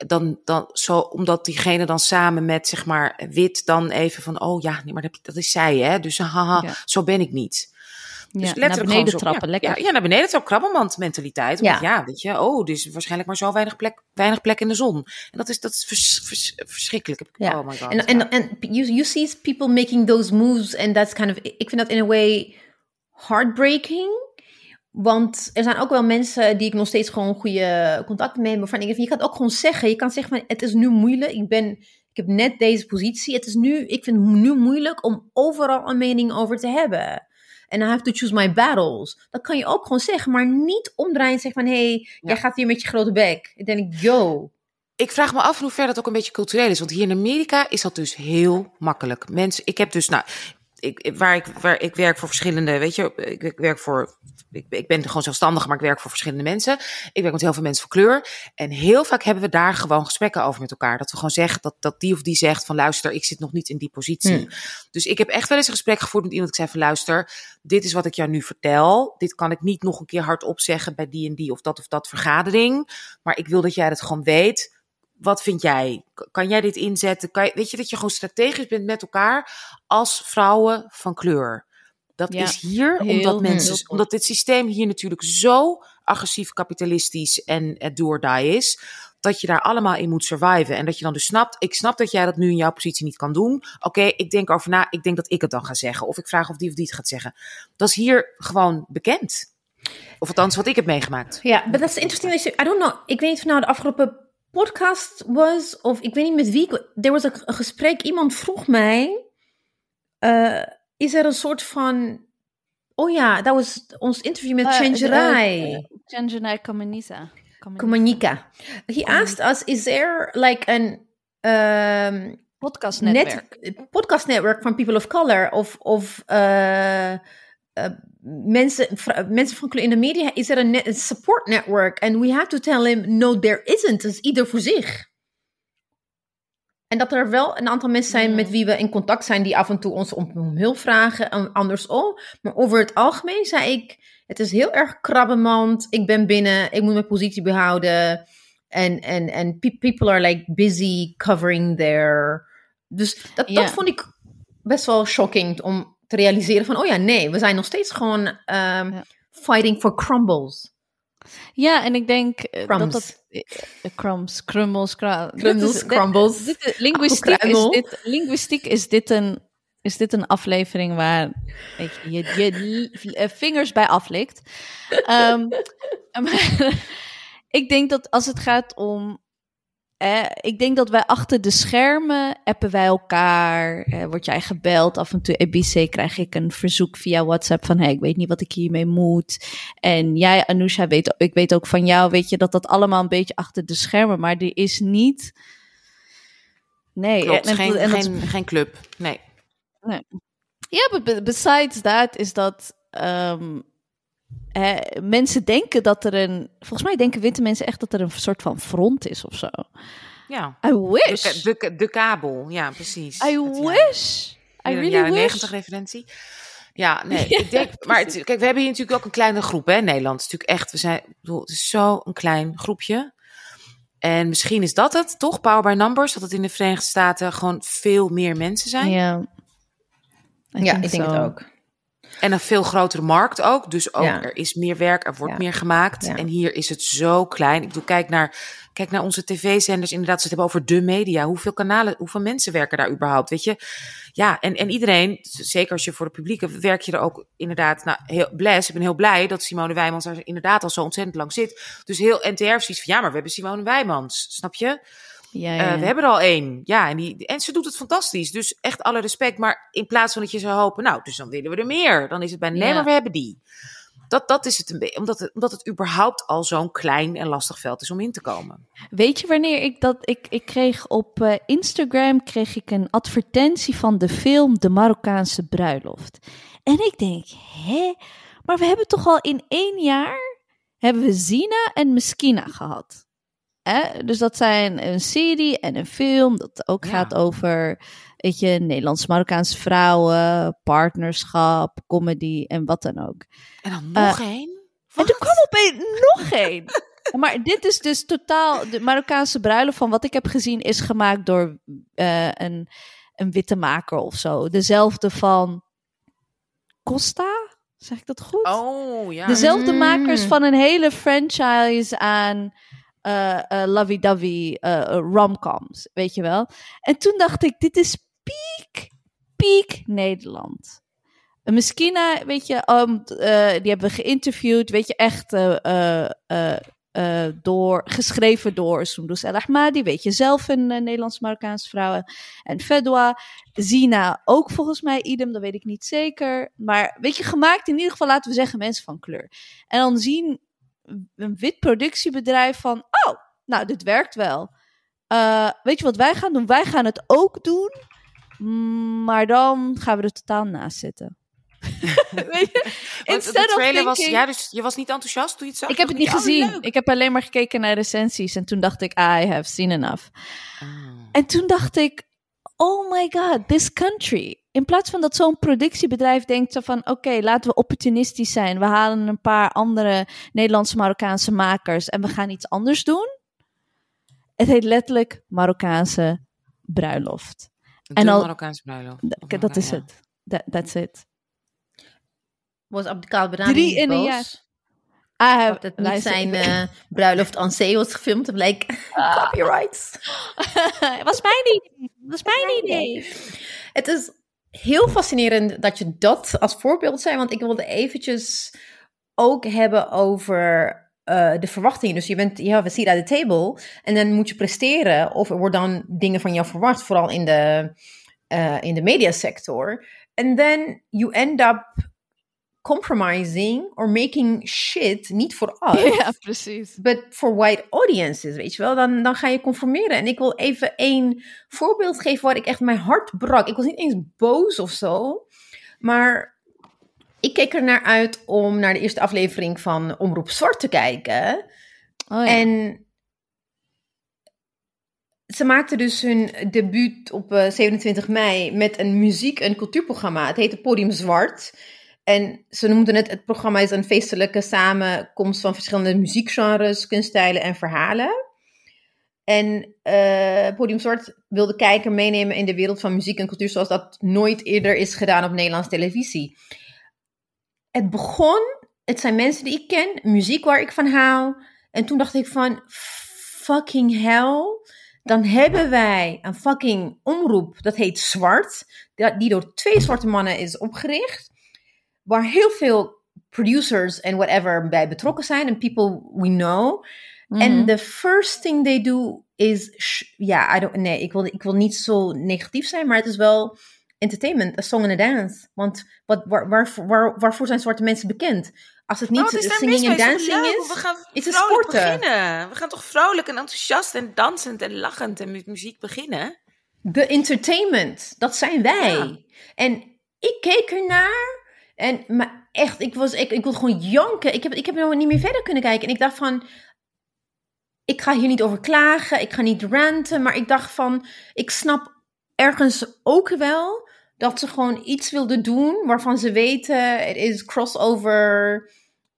Speaker 2: dan, dan zo, omdat diegene dan samen met zeg maar wit dan even van, oh ja, nee, maar dat, dat is zij, hè? Dus haha,
Speaker 3: Ja.
Speaker 2: zo ben ik niet.
Speaker 3: Ja,
Speaker 2: Dus
Speaker 3: naar
Speaker 2: letterlijk
Speaker 3: beneden
Speaker 2: zo-
Speaker 3: trappen,
Speaker 2: ja,
Speaker 3: lekker.
Speaker 2: Ja, ja, naar beneden trappen, krabbenmand mentaliteit.
Speaker 1: Ja.
Speaker 2: ja. weet je, oh, dus waarschijnlijk maar zo weinig plek, weinig plek in de zon. En dat is, dat is vers- vers- verschrikkelijk.
Speaker 1: Ja.
Speaker 2: Oh my god.
Speaker 1: En, en, en you, you see people making those moves and that's kind of, ik vind dat in a way heartbreaking. Want er zijn ook wel mensen die ik nog steeds gewoon goede contacten mee heb. Waarvan ik denk, je kan het ook gewoon zeggen. Je kan zeggen, van, het is nu moeilijk. Ik, ben, ik heb net deze positie. Het is nu, ik vind het nu moeilijk om overal een mening over te hebben. En I have to choose my battles. Dat kan je ook gewoon zeggen. Maar niet omdraaien en zeggen van, hé, hey, jij gaat hier met je grote bek. Dan denk ik, yo.
Speaker 2: Ik vraag me af in hoever dat ook een beetje cultureel is. Want hier in Amerika is dat dus heel makkelijk. Mensen, ik heb dus, nou, ik, waar, ik, waar ik werk voor verschillende, weet je, ik, ik werk voor, ik, ik ben gewoon zelfstandig, maar ik werk voor verschillende mensen. Ik werk met heel veel mensen van kleur. En heel vaak hebben we daar gewoon gesprekken over met elkaar. Dat we gewoon zeggen dat, dat die of die zegt van luister, ik zit nog niet in die positie.
Speaker 1: Hmm.
Speaker 2: Dus ik heb echt wel eens een gesprek gevoerd met iemand. Ik zei van luister, dit is wat ik jou nu vertel. Dit kan ik niet nog een keer hardop zeggen bij die en die of dat of dat vergadering. Maar ik wil dat jij het gewoon weet. Wat vind jij? Kan jij dit inzetten? Kan je, weet je dat je gewoon strategisch bent met elkaar als vrouwen van kleur? Dat
Speaker 3: Ja,
Speaker 2: is hier omdat mensen, omdat dit systeem hier natuurlijk zo agressief kapitalistisch en het die is, dat je daar allemaal in moet surviven. En dat je dan dus snapt, ik snap dat jij dat nu in jouw positie niet kan doen. Oké, ik denk over na, ik denk dat ik het dan ga zeggen. Of ik vraag of die of die het gaat zeggen. Dat is hier gewoon bekend. Of althans, wat ik heb meegemaakt.
Speaker 1: Ja, but that's interesting. that you- I don't know. Ik weet niet of nou de afgelopen podcast was of ik weet niet met wie. Er was een, gesprek. Iemand vroeg mij: eh, is er een soort van. Oh ja, dat was ons interview met Chenjerai.
Speaker 3: eh, Chenjerai Kamanisa.
Speaker 1: Komanika. He asked us: Is there like an um,
Speaker 3: Podcastnetwerk.
Speaker 1: net podcast network van people of color of of uh, mensen vra- mensen van kleur in de media is er een, support network and we have to tell him no there isn't. Het is ieder voor zich. En dat er wel een aantal mensen zijn met wie we in contact zijn die af en toe ons om, hulp vragen en andersom. Maar over het algemeen zei ik het is heel erg krabbenmand ik ben binnen. Ik moet mijn positie behouden. En en en pe- people are like busy covering their dus dat, dat vond ik best wel shocking om te realiseren van, oh ja, nee, we zijn nog steeds gewoon ehm,
Speaker 3: Ja.
Speaker 1: fighting for crumbles.
Speaker 3: Ja, en ik denk eh, dat
Speaker 1: Crumbs.
Speaker 3: dat... eh, eh, crumbs, crumbles, dit
Speaker 1: Crumbles,
Speaker 3: is-
Speaker 1: crumbles.
Speaker 3: dit is- linguïstiek, is dit, is dit een... Is dit een aflevering waar weet je, je, vingers bij aflikt? Ehm, maar ik denk dat als het gaat om eh, ik denk dat wij achter de schermen appen wij elkaar. Eh, word jij gebeld? Af en toe EBC krijg ik een verzoek via WhatsApp van hey, ik weet niet wat ik hiermee moet. En jij, Anousha, weet, ik weet ook van jou, weet je dat dat allemaal een beetje achter de schermen, maar er is niet. Nee,
Speaker 2: Klopt,
Speaker 3: en-
Speaker 2: geen,
Speaker 3: en dat
Speaker 2: geen, geen club. Nee.
Speaker 3: ja, but be- besides that is dat. ehm, eh, mensen denken dat er een. Volgens mij denken witte mensen echt dat er een soort van front is of zo.
Speaker 2: Ja.
Speaker 3: I wish.
Speaker 2: De, de, de kabel, ja, precies.
Speaker 3: I
Speaker 2: Dat, ja.
Speaker 3: wish. I really
Speaker 2: jaren
Speaker 3: wish.
Speaker 2: 90 referentie. Ja, nee,
Speaker 3: Ja,
Speaker 2: ik denk, maar het, kijk, we hebben hier natuurlijk ook een kleine groep, hè, in Nederland. Het is natuurlijk echt, we zijn, ik bedoel, het is zo een klein groepje. En misschien is dat het, toch? Power by numbers, dat het in de Verenigde Staten gewoon veel meer mensen zijn.
Speaker 3: Ja. I
Speaker 1: ja, ik denk
Speaker 3: so.
Speaker 1: het ook.
Speaker 2: En een veel grotere markt ook. Dus ook
Speaker 1: Ja.
Speaker 2: er is meer werk, er wordt
Speaker 1: Ja.
Speaker 2: meer gemaakt.
Speaker 1: Ja.
Speaker 2: En hier is het zo klein. Ik bedoel, kijk naar, kijk naar onze tv-zenders. Inderdaad, ze het hebben over de media. Hoeveel kanalen, hoeveel mensen werken daar überhaupt? Weet je? Ja, en, en iedereen, zeker als je voor de publieke, werk je er ook inderdaad. Nou, heel bless. Ik ben heel blij dat Simone Wijmans daar inderdaad al zo ontzettend lang zit. Dus heel NTR zoiets van, ja, maar we hebben Simone Wijmans. Snap je?
Speaker 3: Ja,
Speaker 2: Eh,
Speaker 3: ja.
Speaker 2: we hebben er al één. Ja, en, die, en ze doet het fantastisch. Dus echt alle respect. Maar in plaats van dat je zou hopen, nou, dus dan willen we er meer. Dan is het bij, nee,
Speaker 3: Ja.
Speaker 2: maar we hebben die. Dat, dat is het een beetje. Omdat het, omdat het überhaupt al zo'n klein en lastig veld is om in te komen.
Speaker 3: Weet je wanneer ik dat... Ik, ik kreeg op eh, Instagram kreeg ik een advertentie van de film De Marokkaanse Bruiloft. En ik denk, hè? Maar we hebben toch al in één jaar... hebben we Zina en Meskina gehad. Hè? Dus dat zijn een serie en een film dat ook
Speaker 2: Ja.
Speaker 3: gaat over... Weet je, Nederlands-Marokkaanse vrouwen, partnerschap, comedy en wat dan ook.
Speaker 2: En dan nog één?
Speaker 3: En er kwam opeens nog één. Maar dit is dus totaal. De Marokkaanse bruiloft van wat ik heb gezien is gemaakt door eh, een, een witte maker of zo. Dezelfde van Costa. Zeg ik dat goed?
Speaker 2: Oh, ja.
Speaker 3: Dezelfde
Speaker 1: Mm.
Speaker 3: makers van een hele franchise aan eh eh lovey-dovey eh, romcoms, weet je wel. En toen dacht ik, dit is piek, piek Nederland. En Miskina, weet je, um, eh, die hebben we geïnterviewd, weet je, echt door, geschreven door Sundus El Ahmadi, weet je, zelf een uh, Nederlands-Marokkaanse vrouw. En Fedwa, Zina ook volgens mij, idem, dat weet ik niet zeker. Maar weet je, gemaakt in ieder geval, laten we zeggen, mensen van kleur. En dan zien een wit productiebedrijf van, oh, nou, dit werkt wel. Uh, weet je wat wij gaan doen? Wij gaan het ook doen, maar dan gaan we er totaal naast zitten. weet je?
Speaker 2: De trailer was, ja, dus je was niet enthousiast toen je het zag?
Speaker 3: Ik heb het niet gezien. Oh, ik heb alleen maar gekeken naar recensies en toen dacht ik, I have seen enough.
Speaker 2: Oh.
Speaker 3: En toen dacht ik, oh my god, this country. In plaats van dat zo'n productiebedrijf denkt zo van, oké, okay, laten we opportunistisch zijn. We halen een paar andere Nederlandse Marokkaanse makers en we gaan iets anders doen. Het heet letterlijk Marokkaanse bruiloft.
Speaker 2: De
Speaker 3: en al,
Speaker 2: Marokkaanse bruiloft.
Speaker 3: Dat, dat is het. That, that's it.
Speaker 1: Was Abdelkader Bedani
Speaker 3: Drie in een jaar. I have,
Speaker 1: dat het niet zijn uh, bruiloft aan zee was gefilmd. Het bleek uh, copyrights.
Speaker 3: was mijn idee. was mijn idee.
Speaker 1: Het is heel fascinerend dat je dat als voorbeeld zijn. Want ik wilde eventjes ook hebben over uh, de verwachtingen. Dus je bent, je hebt een seat at the table. En dan moet je presteren. Of er worden dan dingen van jou verwacht. Vooral in de, uh, in de mediasector. And then you end up compromising or making shit, niet voor us,
Speaker 3: ja, precies.
Speaker 1: but for white audiences, weet je wel, dan, dan ga je conformeren. En ik wil even één voorbeeld geven waar ik echt mijn hart brak. Ik was niet eens boos of zo, maar ik keek er naar uit om naar de eerste aflevering van Omroep Zwart te kijken.
Speaker 3: Oh, ja.
Speaker 1: En ze maakten dus hun debuut op uh, 27 mei met een muziek- en cultuurprogramma. Het heette Podium Zwart. En ze noemden het, het programma is een feestelijke samenkomst van verschillende muziekgenres, kunststijlen en verhalen. En uh, Podium Zwart wil de kijker meenemen in de wereld van muziek en cultuur zoals dat nooit eerder is gedaan op Nederlandse televisie. Het begon, het zijn mensen die ik ken, muziek waar ik van hou. En toen dacht ik van, fucking hell, dan hebben wij een fucking omroep, dat heet Zwart, die door twee zwarte mannen is opgericht waar heel veel producers en whatever bij betrokken zijn en people we know.
Speaker 3: Mhm.
Speaker 1: En mm -hmm. the first thing they do is, ja, I don't, nee, ik wil, ik wil niet zo negatief zijn, maar het is wel entertainment, a song and a dance. Want wat, waar, waar, waar, waarvoor zijn zwarte mensen bekend? Als het niet
Speaker 2: oh, is
Speaker 1: singing en dancing is,
Speaker 2: we gaan
Speaker 1: is het sporten.
Speaker 2: beginnen. We gaan toch vrolijk en enthousiast en dansend en lachend en met muziek beginnen?
Speaker 1: De entertainment, dat zijn wij.
Speaker 2: Ja.
Speaker 1: En ik keek ernaar En maar echt, ik was, ik, ik wilde gewoon janken. Ik heb, ik heb nog niet meer verder kunnen kijken. En ik dacht van, ik ga hier niet over klagen, ik ga niet ranten, maar ik dacht van, ik snap ergens ook wel dat ze gewoon iets wilden doen waarvan ze weten, het is crossover.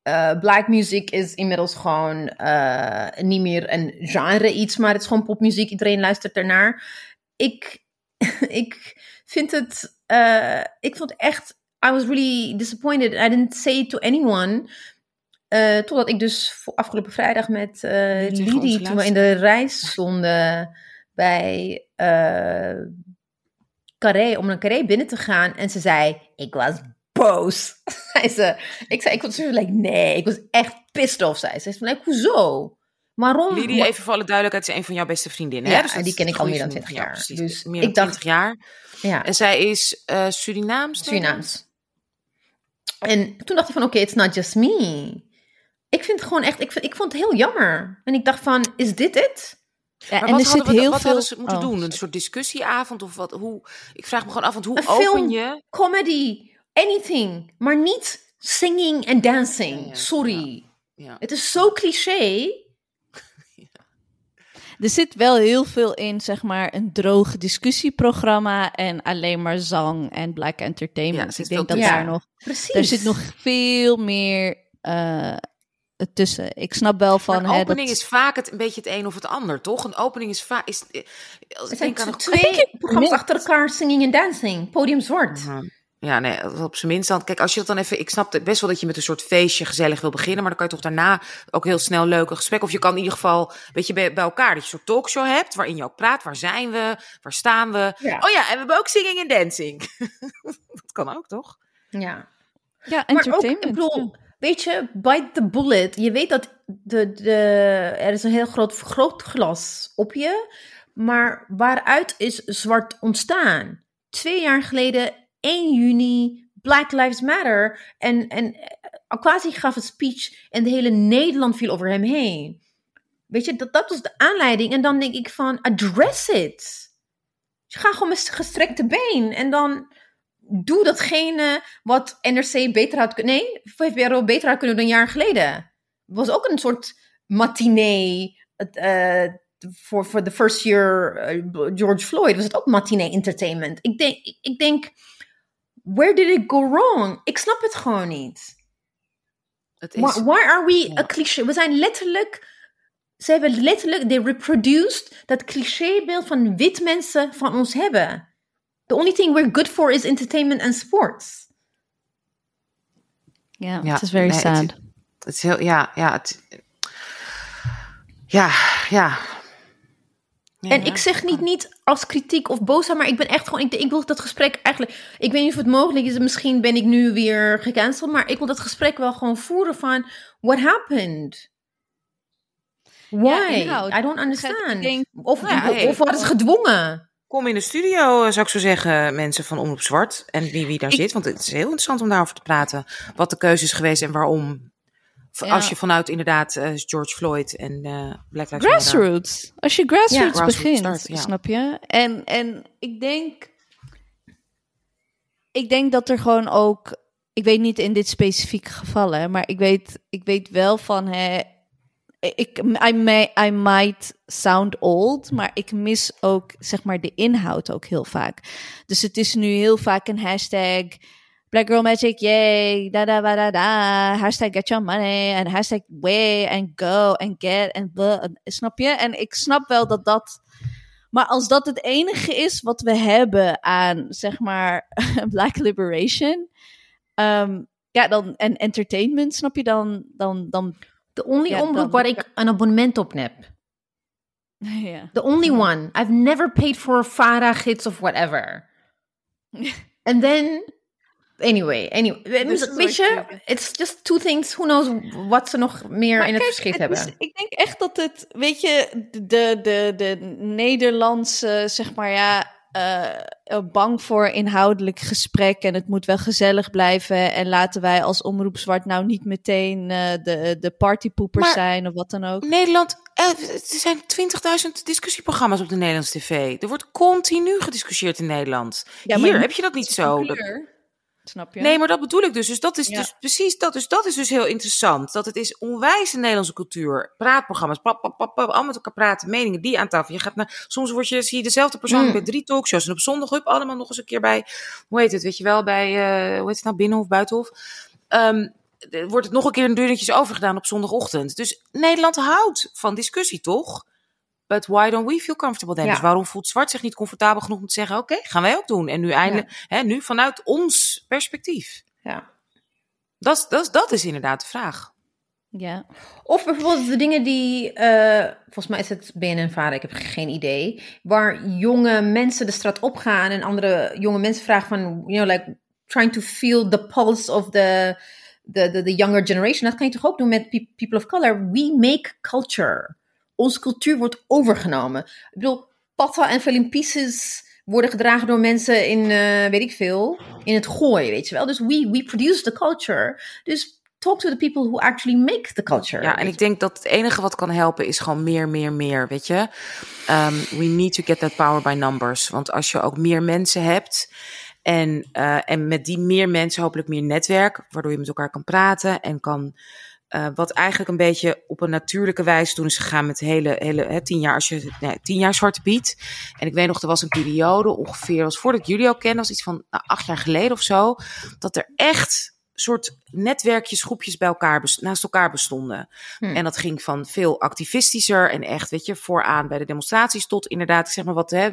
Speaker 1: eh, black music is inmiddels gewoon eh, niet meer een genre iets, maar het is gewoon popmuziek. Iedereen luistert ernaar. Ik, ik vind het, eh, ik vond echt, I was really disappointed. I didn't say it to anyone. Eh, totdat ik dus afgelopen vrijdag met eh
Speaker 2: tegen
Speaker 1: Lidie,
Speaker 2: onze
Speaker 1: toen we in de reis stonden bij eh Carré, om naar Carré binnen te gaan. En ze zei, ik was boos. zei ze. Ik zei, ik was like, nee, ik was echt pissed off, zei ze. Ze zei, like, hoezo? Waarom?
Speaker 2: Lidie, even voor alle duidelijkheid, is een van jouw beste vriendinnen.
Speaker 1: Ja,
Speaker 2: hè? Dus
Speaker 1: en die ken ik al meer dan
Speaker 2: vriendin
Speaker 1: 20
Speaker 2: van jou,
Speaker 1: jaar. Dus
Speaker 2: meer
Speaker 1: ik
Speaker 2: dan
Speaker 1: dacht-
Speaker 2: 20 jaar.
Speaker 1: Ja,
Speaker 2: En zij is eh Surinaams. ik?
Speaker 1: Surinaams. En toen dacht ik van, oké, it's not just me. Ik vind het gewoon echt, ik, vind, ik vond het heel jammer. En ik dacht van, is dit het?
Speaker 3: Ja,
Speaker 2: Maar
Speaker 3: en
Speaker 2: wat
Speaker 3: er zit
Speaker 2: we,
Speaker 3: heel
Speaker 2: wat
Speaker 3: veel...
Speaker 2: ze moeten
Speaker 3: Oh,
Speaker 2: doen? Een soort discussieavond of wat? Hoe, ik vraag me gewoon af, want hoe
Speaker 1: Een
Speaker 2: open
Speaker 1: film.
Speaker 2: je...
Speaker 1: Comedy, anything. Maar niet singing en dancing.
Speaker 2: Ja, ja,
Speaker 1: Sorry.
Speaker 2: Ja.
Speaker 1: Het is zo cliché.
Speaker 3: Er zit wel heel veel in, zeg maar, een droog discussieprogramma en alleen maar zang en black
Speaker 2: Ja, er
Speaker 3: entertainment.
Speaker 2: zit
Speaker 3: ik denk
Speaker 2: veel
Speaker 3: dat daar nog,
Speaker 1: Precies.
Speaker 3: er zit nog veel meer eh, tussen. Ik snap wel van,
Speaker 2: een
Speaker 3: hè,
Speaker 2: opening
Speaker 3: dat,
Speaker 2: is vaak het, een beetje het een of het ander, toch? Een opening is vaak... Is, als
Speaker 1: Er
Speaker 2: ik
Speaker 1: zijn
Speaker 2: denk aan
Speaker 1: twee programma's achter elkaar, singing en dancing. Podium zwart.
Speaker 2: Ja, nee, op zijn minst dan. Kijk, als je dat dan even. Ik snap het best wel dat je met een soort feestje gezellig wil beginnen. Maar dan kan je toch daarna ook heel snel leuke gesprek. Of je kan in ieder geval. Weet je, bij, bij elkaar. Dat je een soort talkshow hebt. Waarin je ook praat. Waar zijn we? Waar staan we?
Speaker 1: Ja.
Speaker 2: Oh ja, en we hebben ook singing en dancing. dat kan ook, toch?
Speaker 1: Ja.
Speaker 3: ja,
Speaker 1: Maar ook,
Speaker 3: entertainment.
Speaker 1: ik bedoel, weet je, bite the bullet. Je weet dat de, de, er is een heel groot vergrootglas op je. Maar waaruit is zwart ontstaan? Twee jaar geleden, 1 juni, Black Lives Matter. En, en Aquasi gaf een speech en de hele Nederland viel over hem heen. Weet je, dat, dat was de aanleiding. En dan denk ik van, address it. Ga gewoon met gestrekte been. En dan doe datgene wat NRC beter had kunnen... Nee, VPRO beter had kunnen doen een jaar geleden. Het was ook een soort matinee... eh, voor voor de first year eh, George Floyd was het ook matinee entertainment. Ik denk, ik denk, where did it go wrong? Ik snap het gewoon niet.
Speaker 2: Het is.
Speaker 1: Why, why are we
Speaker 2: Ja.
Speaker 1: a cliché? We zijn letterlijk, ze hebben letterlijk, they reproduced dat clichébeeld van wit mensen van ons hebben. The only thing we're good for is entertainment and sports.
Speaker 3: ja,
Speaker 2: Ja,
Speaker 3: het is very
Speaker 2: nee, het-
Speaker 3: sad.
Speaker 2: Het is heel. Ja, ja. Het, ja, ja. Ja,
Speaker 1: En
Speaker 2: ja.
Speaker 1: ik zeg niet, niet als kritiek of boosheid, maar ik ben echt gewoon, ik, ik wil dat gesprek eigenlijk, ik weet niet of het mogelijk is, misschien ben ik nu weer gecanceld, maar ik wil dat gesprek wel gewoon voeren van, what happened? Why?
Speaker 3: inhoud.
Speaker 1: I don't understand.
Speaker 3: Denk-
Speaker 1: of,
Speaker 2: ja, hey,
Speaker 1: of worden ze gedwongen?
Speaker 2: Kom in de studio, eh, zou ik zo zeggen, mensen van Omroep Zwart. En wie, wie daar
Speaker 3: Ik-
Speaker 2: zit. Want het is heel interessant om daarover te praten. Wat de keuze is geweest en waarom.
Speaker 3: Ja.
Speaker 2: Als je vanuit inderdaad eh, George Floyd en eh Black Lives Matter.
Speaker 3: Grassroots. Als je grassroots
Speaker 2: Ja, grassroots
Speaker 3: begint,
Speaker 2: start,
Speaker 3: snap je? En, en ik denk... Ik denk dat er gewoon ook... Ik weet niet in dit specifieke geval, hè, maar ik weet, ik weet wel van... Hè, ik, I, may, I might sound old, maar ik mis ook zeg maar de inhoud ook heel vaak. Dus het is nu heel vaak een hashtag... Black Girl Magic, yay, da da da da da, hashtag get your money, en hashtag way, and go, and get, en snap je? En ik snap wel dat dat, maar als dat het enige is wat we hebben aan, zeg maar, Black Liberation, ehm, ja, dan, en entertainment, snap je, dan, dan, dan,
Speaker 1: De only
Speaker 3: Ja,
Speaker 1: omroep
Speaker 3: dan-
Speaker 1: waar ik een abonnement op heb.
Speaker 3: ja.
Speaker 1: The only one. I've never paid for a Farah gids of whatever. And then, anyway, anyway.
Speaker 3: Dus
Speaker 1: Weet je, it's just two things. Who knows wat ze nog meer
Speaker 3: Maar
Speaker 1: in het verschiet
Speaker 3: het is-
Speaker 1: hebben.
Speaker 3: ik denk echt dat het, weet je, de, de, de Nederlandse, zeg maar ja, eh, bang voor inhoudelijk gesprek en het moet wel gezellig blijven en laten wij als Omroep Zwart nou niet meteen eh, de, de partypoepers
Speaker 2: Maar-
Speaker 3: zijn of wat dan ook.
Speaker 2: Nederland, er zijn 20.000 discussieprogramma's op de Nederlandse tv. Er wordt continu gediscussieerd in Nederland.
Speaker 3: Ja,
Speaker 2: Hier heb je dat niet zo.
Speaker 3: Snap je?
Speaker 2: Nee, maar dat bedoel ik dus. Dus dat is
Speaker 3: Ja.
Speaker 2: dus precies dat. Dus dat is dus heel interessant. Dat het is onwijs een Nederlandse cultuur. Praatprogramma's, pap, pap, pap, allemaal met elkaar praten, meningen, die aan tafel. Je gaat naar, soms word je, zie je dezelfde persoon
Speaker 1: Mm.
Speaker 2: bij drie talkshows. En op zondag, hup, allemaal nog eens een keer bij, hoe heet het, weet je wel, bij, eh, hoe heet het nou, Binnenhof, Buitenhof. Eh, wordt het nog een keer een deurtjes overgedaan op zondagochtend. Dus Nederland houdt van discussie, toch? But why don't we feel comfortable then?
Speaker 1: Ja.
Speaker 2: Dus waarom voelt Zwart zich niet comfortabel genoeg om te zeggen... oké, gaan wij ook doen. En nu eindelijk, hè, nu vanuit ons perspectief.
Speaker 1: Ja.
Speaker 2: Dat, is- dat, is- dat is inderdaad de vraag.
Speaker 3: Ja.
Speaker 1: Of bijvoorbeeld de dingen die, eh, volgens mij is het BNN-vader, ik heb geen idee, waar jonge mensen de straat opgaan en andere jonge mensen vragen van, you know, like trying to feel the pulse of the, the, the, the younger generation. Dat kan je toch ook doen met pe- people of color. We make culture. Onze cultuur wordt overgenomen. Ik bedoel, patta en film pieces worden gedragen door mensen in, eh, weet ik veel, in het gooi, weet je wel. Dus we, we produce the culture. Dus talk to the people who actually make the culture.
Speaker 2: Ja, en ik denk dat het enige wat kan helpen is gewoon meer, meer, meer, weet je. Um, we need to get that power by numbers. Want als je ook meer mensen hebt en, uh, en met die meer mensen hopelijk meer netwerk, waardoor je met elkaar kan praten en kan... Uh, wat eigenlijk een beetje op een natuurlijke wijze toen is gegaan met hele, hele hè, tien jaar, als je, nee, tien jaar Zwarte Piet. En ik weet nog, er was een periode ongeveer, was voordat ik jullie ook kende, was iets van nou, acht jaar geleden of zo, dat er echt soort netwerkjes, groepjes bij elkaar naast elkaar bestonden. Hmm. En dat ging van veel activistischer en echt, weet je, vooraan bij de demonstraties tot inderdaad, zeg maar wat, hè,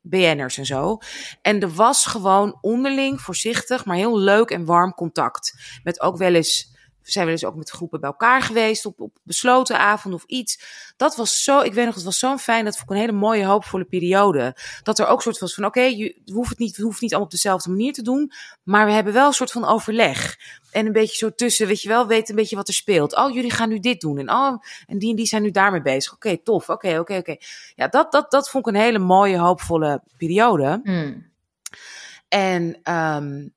Speaker 2: BN'ers en zo. En er was gewoon onderling, voorzichtig, maar heel leuk en warm contact. Met ook wel eens zijn we dus ook met groepen bij elkaar geweest op, op besloten avond of iets. Dat was zo, ik weet nog, het was zo fijn. Dat vond ik een hele mooie, hoopvolle periode. Dat er ook soort was van, oké, okay, je hoeft het niet, we hoeven het niet allemaal op dezelfde manier te doen. Maar we hebben wel een soort van overleg. En een beetje zo tussen, weet je wel, weten een beetje wat er speelt. Oh, jullie gaan nu dit doen. En, oh, en die en die zijn nu daarmee bezig. Oké, okay, tof. Oké, okay, oké, okay, oké. Ja, dat, dat, dat vond ik een hele mooie, hoopvolle periode.
Speaker 1: Hmm.
Speaker 2: En um,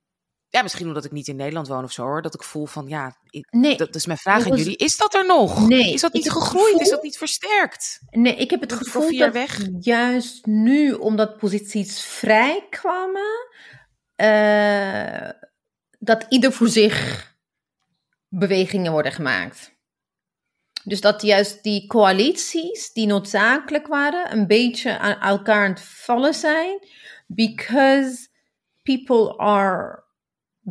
Speaker 2: ja, misschien omdat ik niet in Nederland woon of zo hoor. Dat ik voel van ja, ik,
Speaker 1: nee,
Speaker 2: dat is mijn vraag aan jullie. Is dat er nog?
Speaker 1: Nee,
Speaker 2: is dat niet gegroeid? Gevoel, is dat niet versterkt?
Speaker 1: Nee, ik heb het
Speaker 2: dat
Speaker 1: gevoel dat weg? juist nu, omdat posities vrij kwamen, uh, dat ieder voor zich bewegingen worden gemaakt. Dus dat juist die coalities die noodzakelijk waren, een beetje aan elkaar aan het vallen zijn, because people are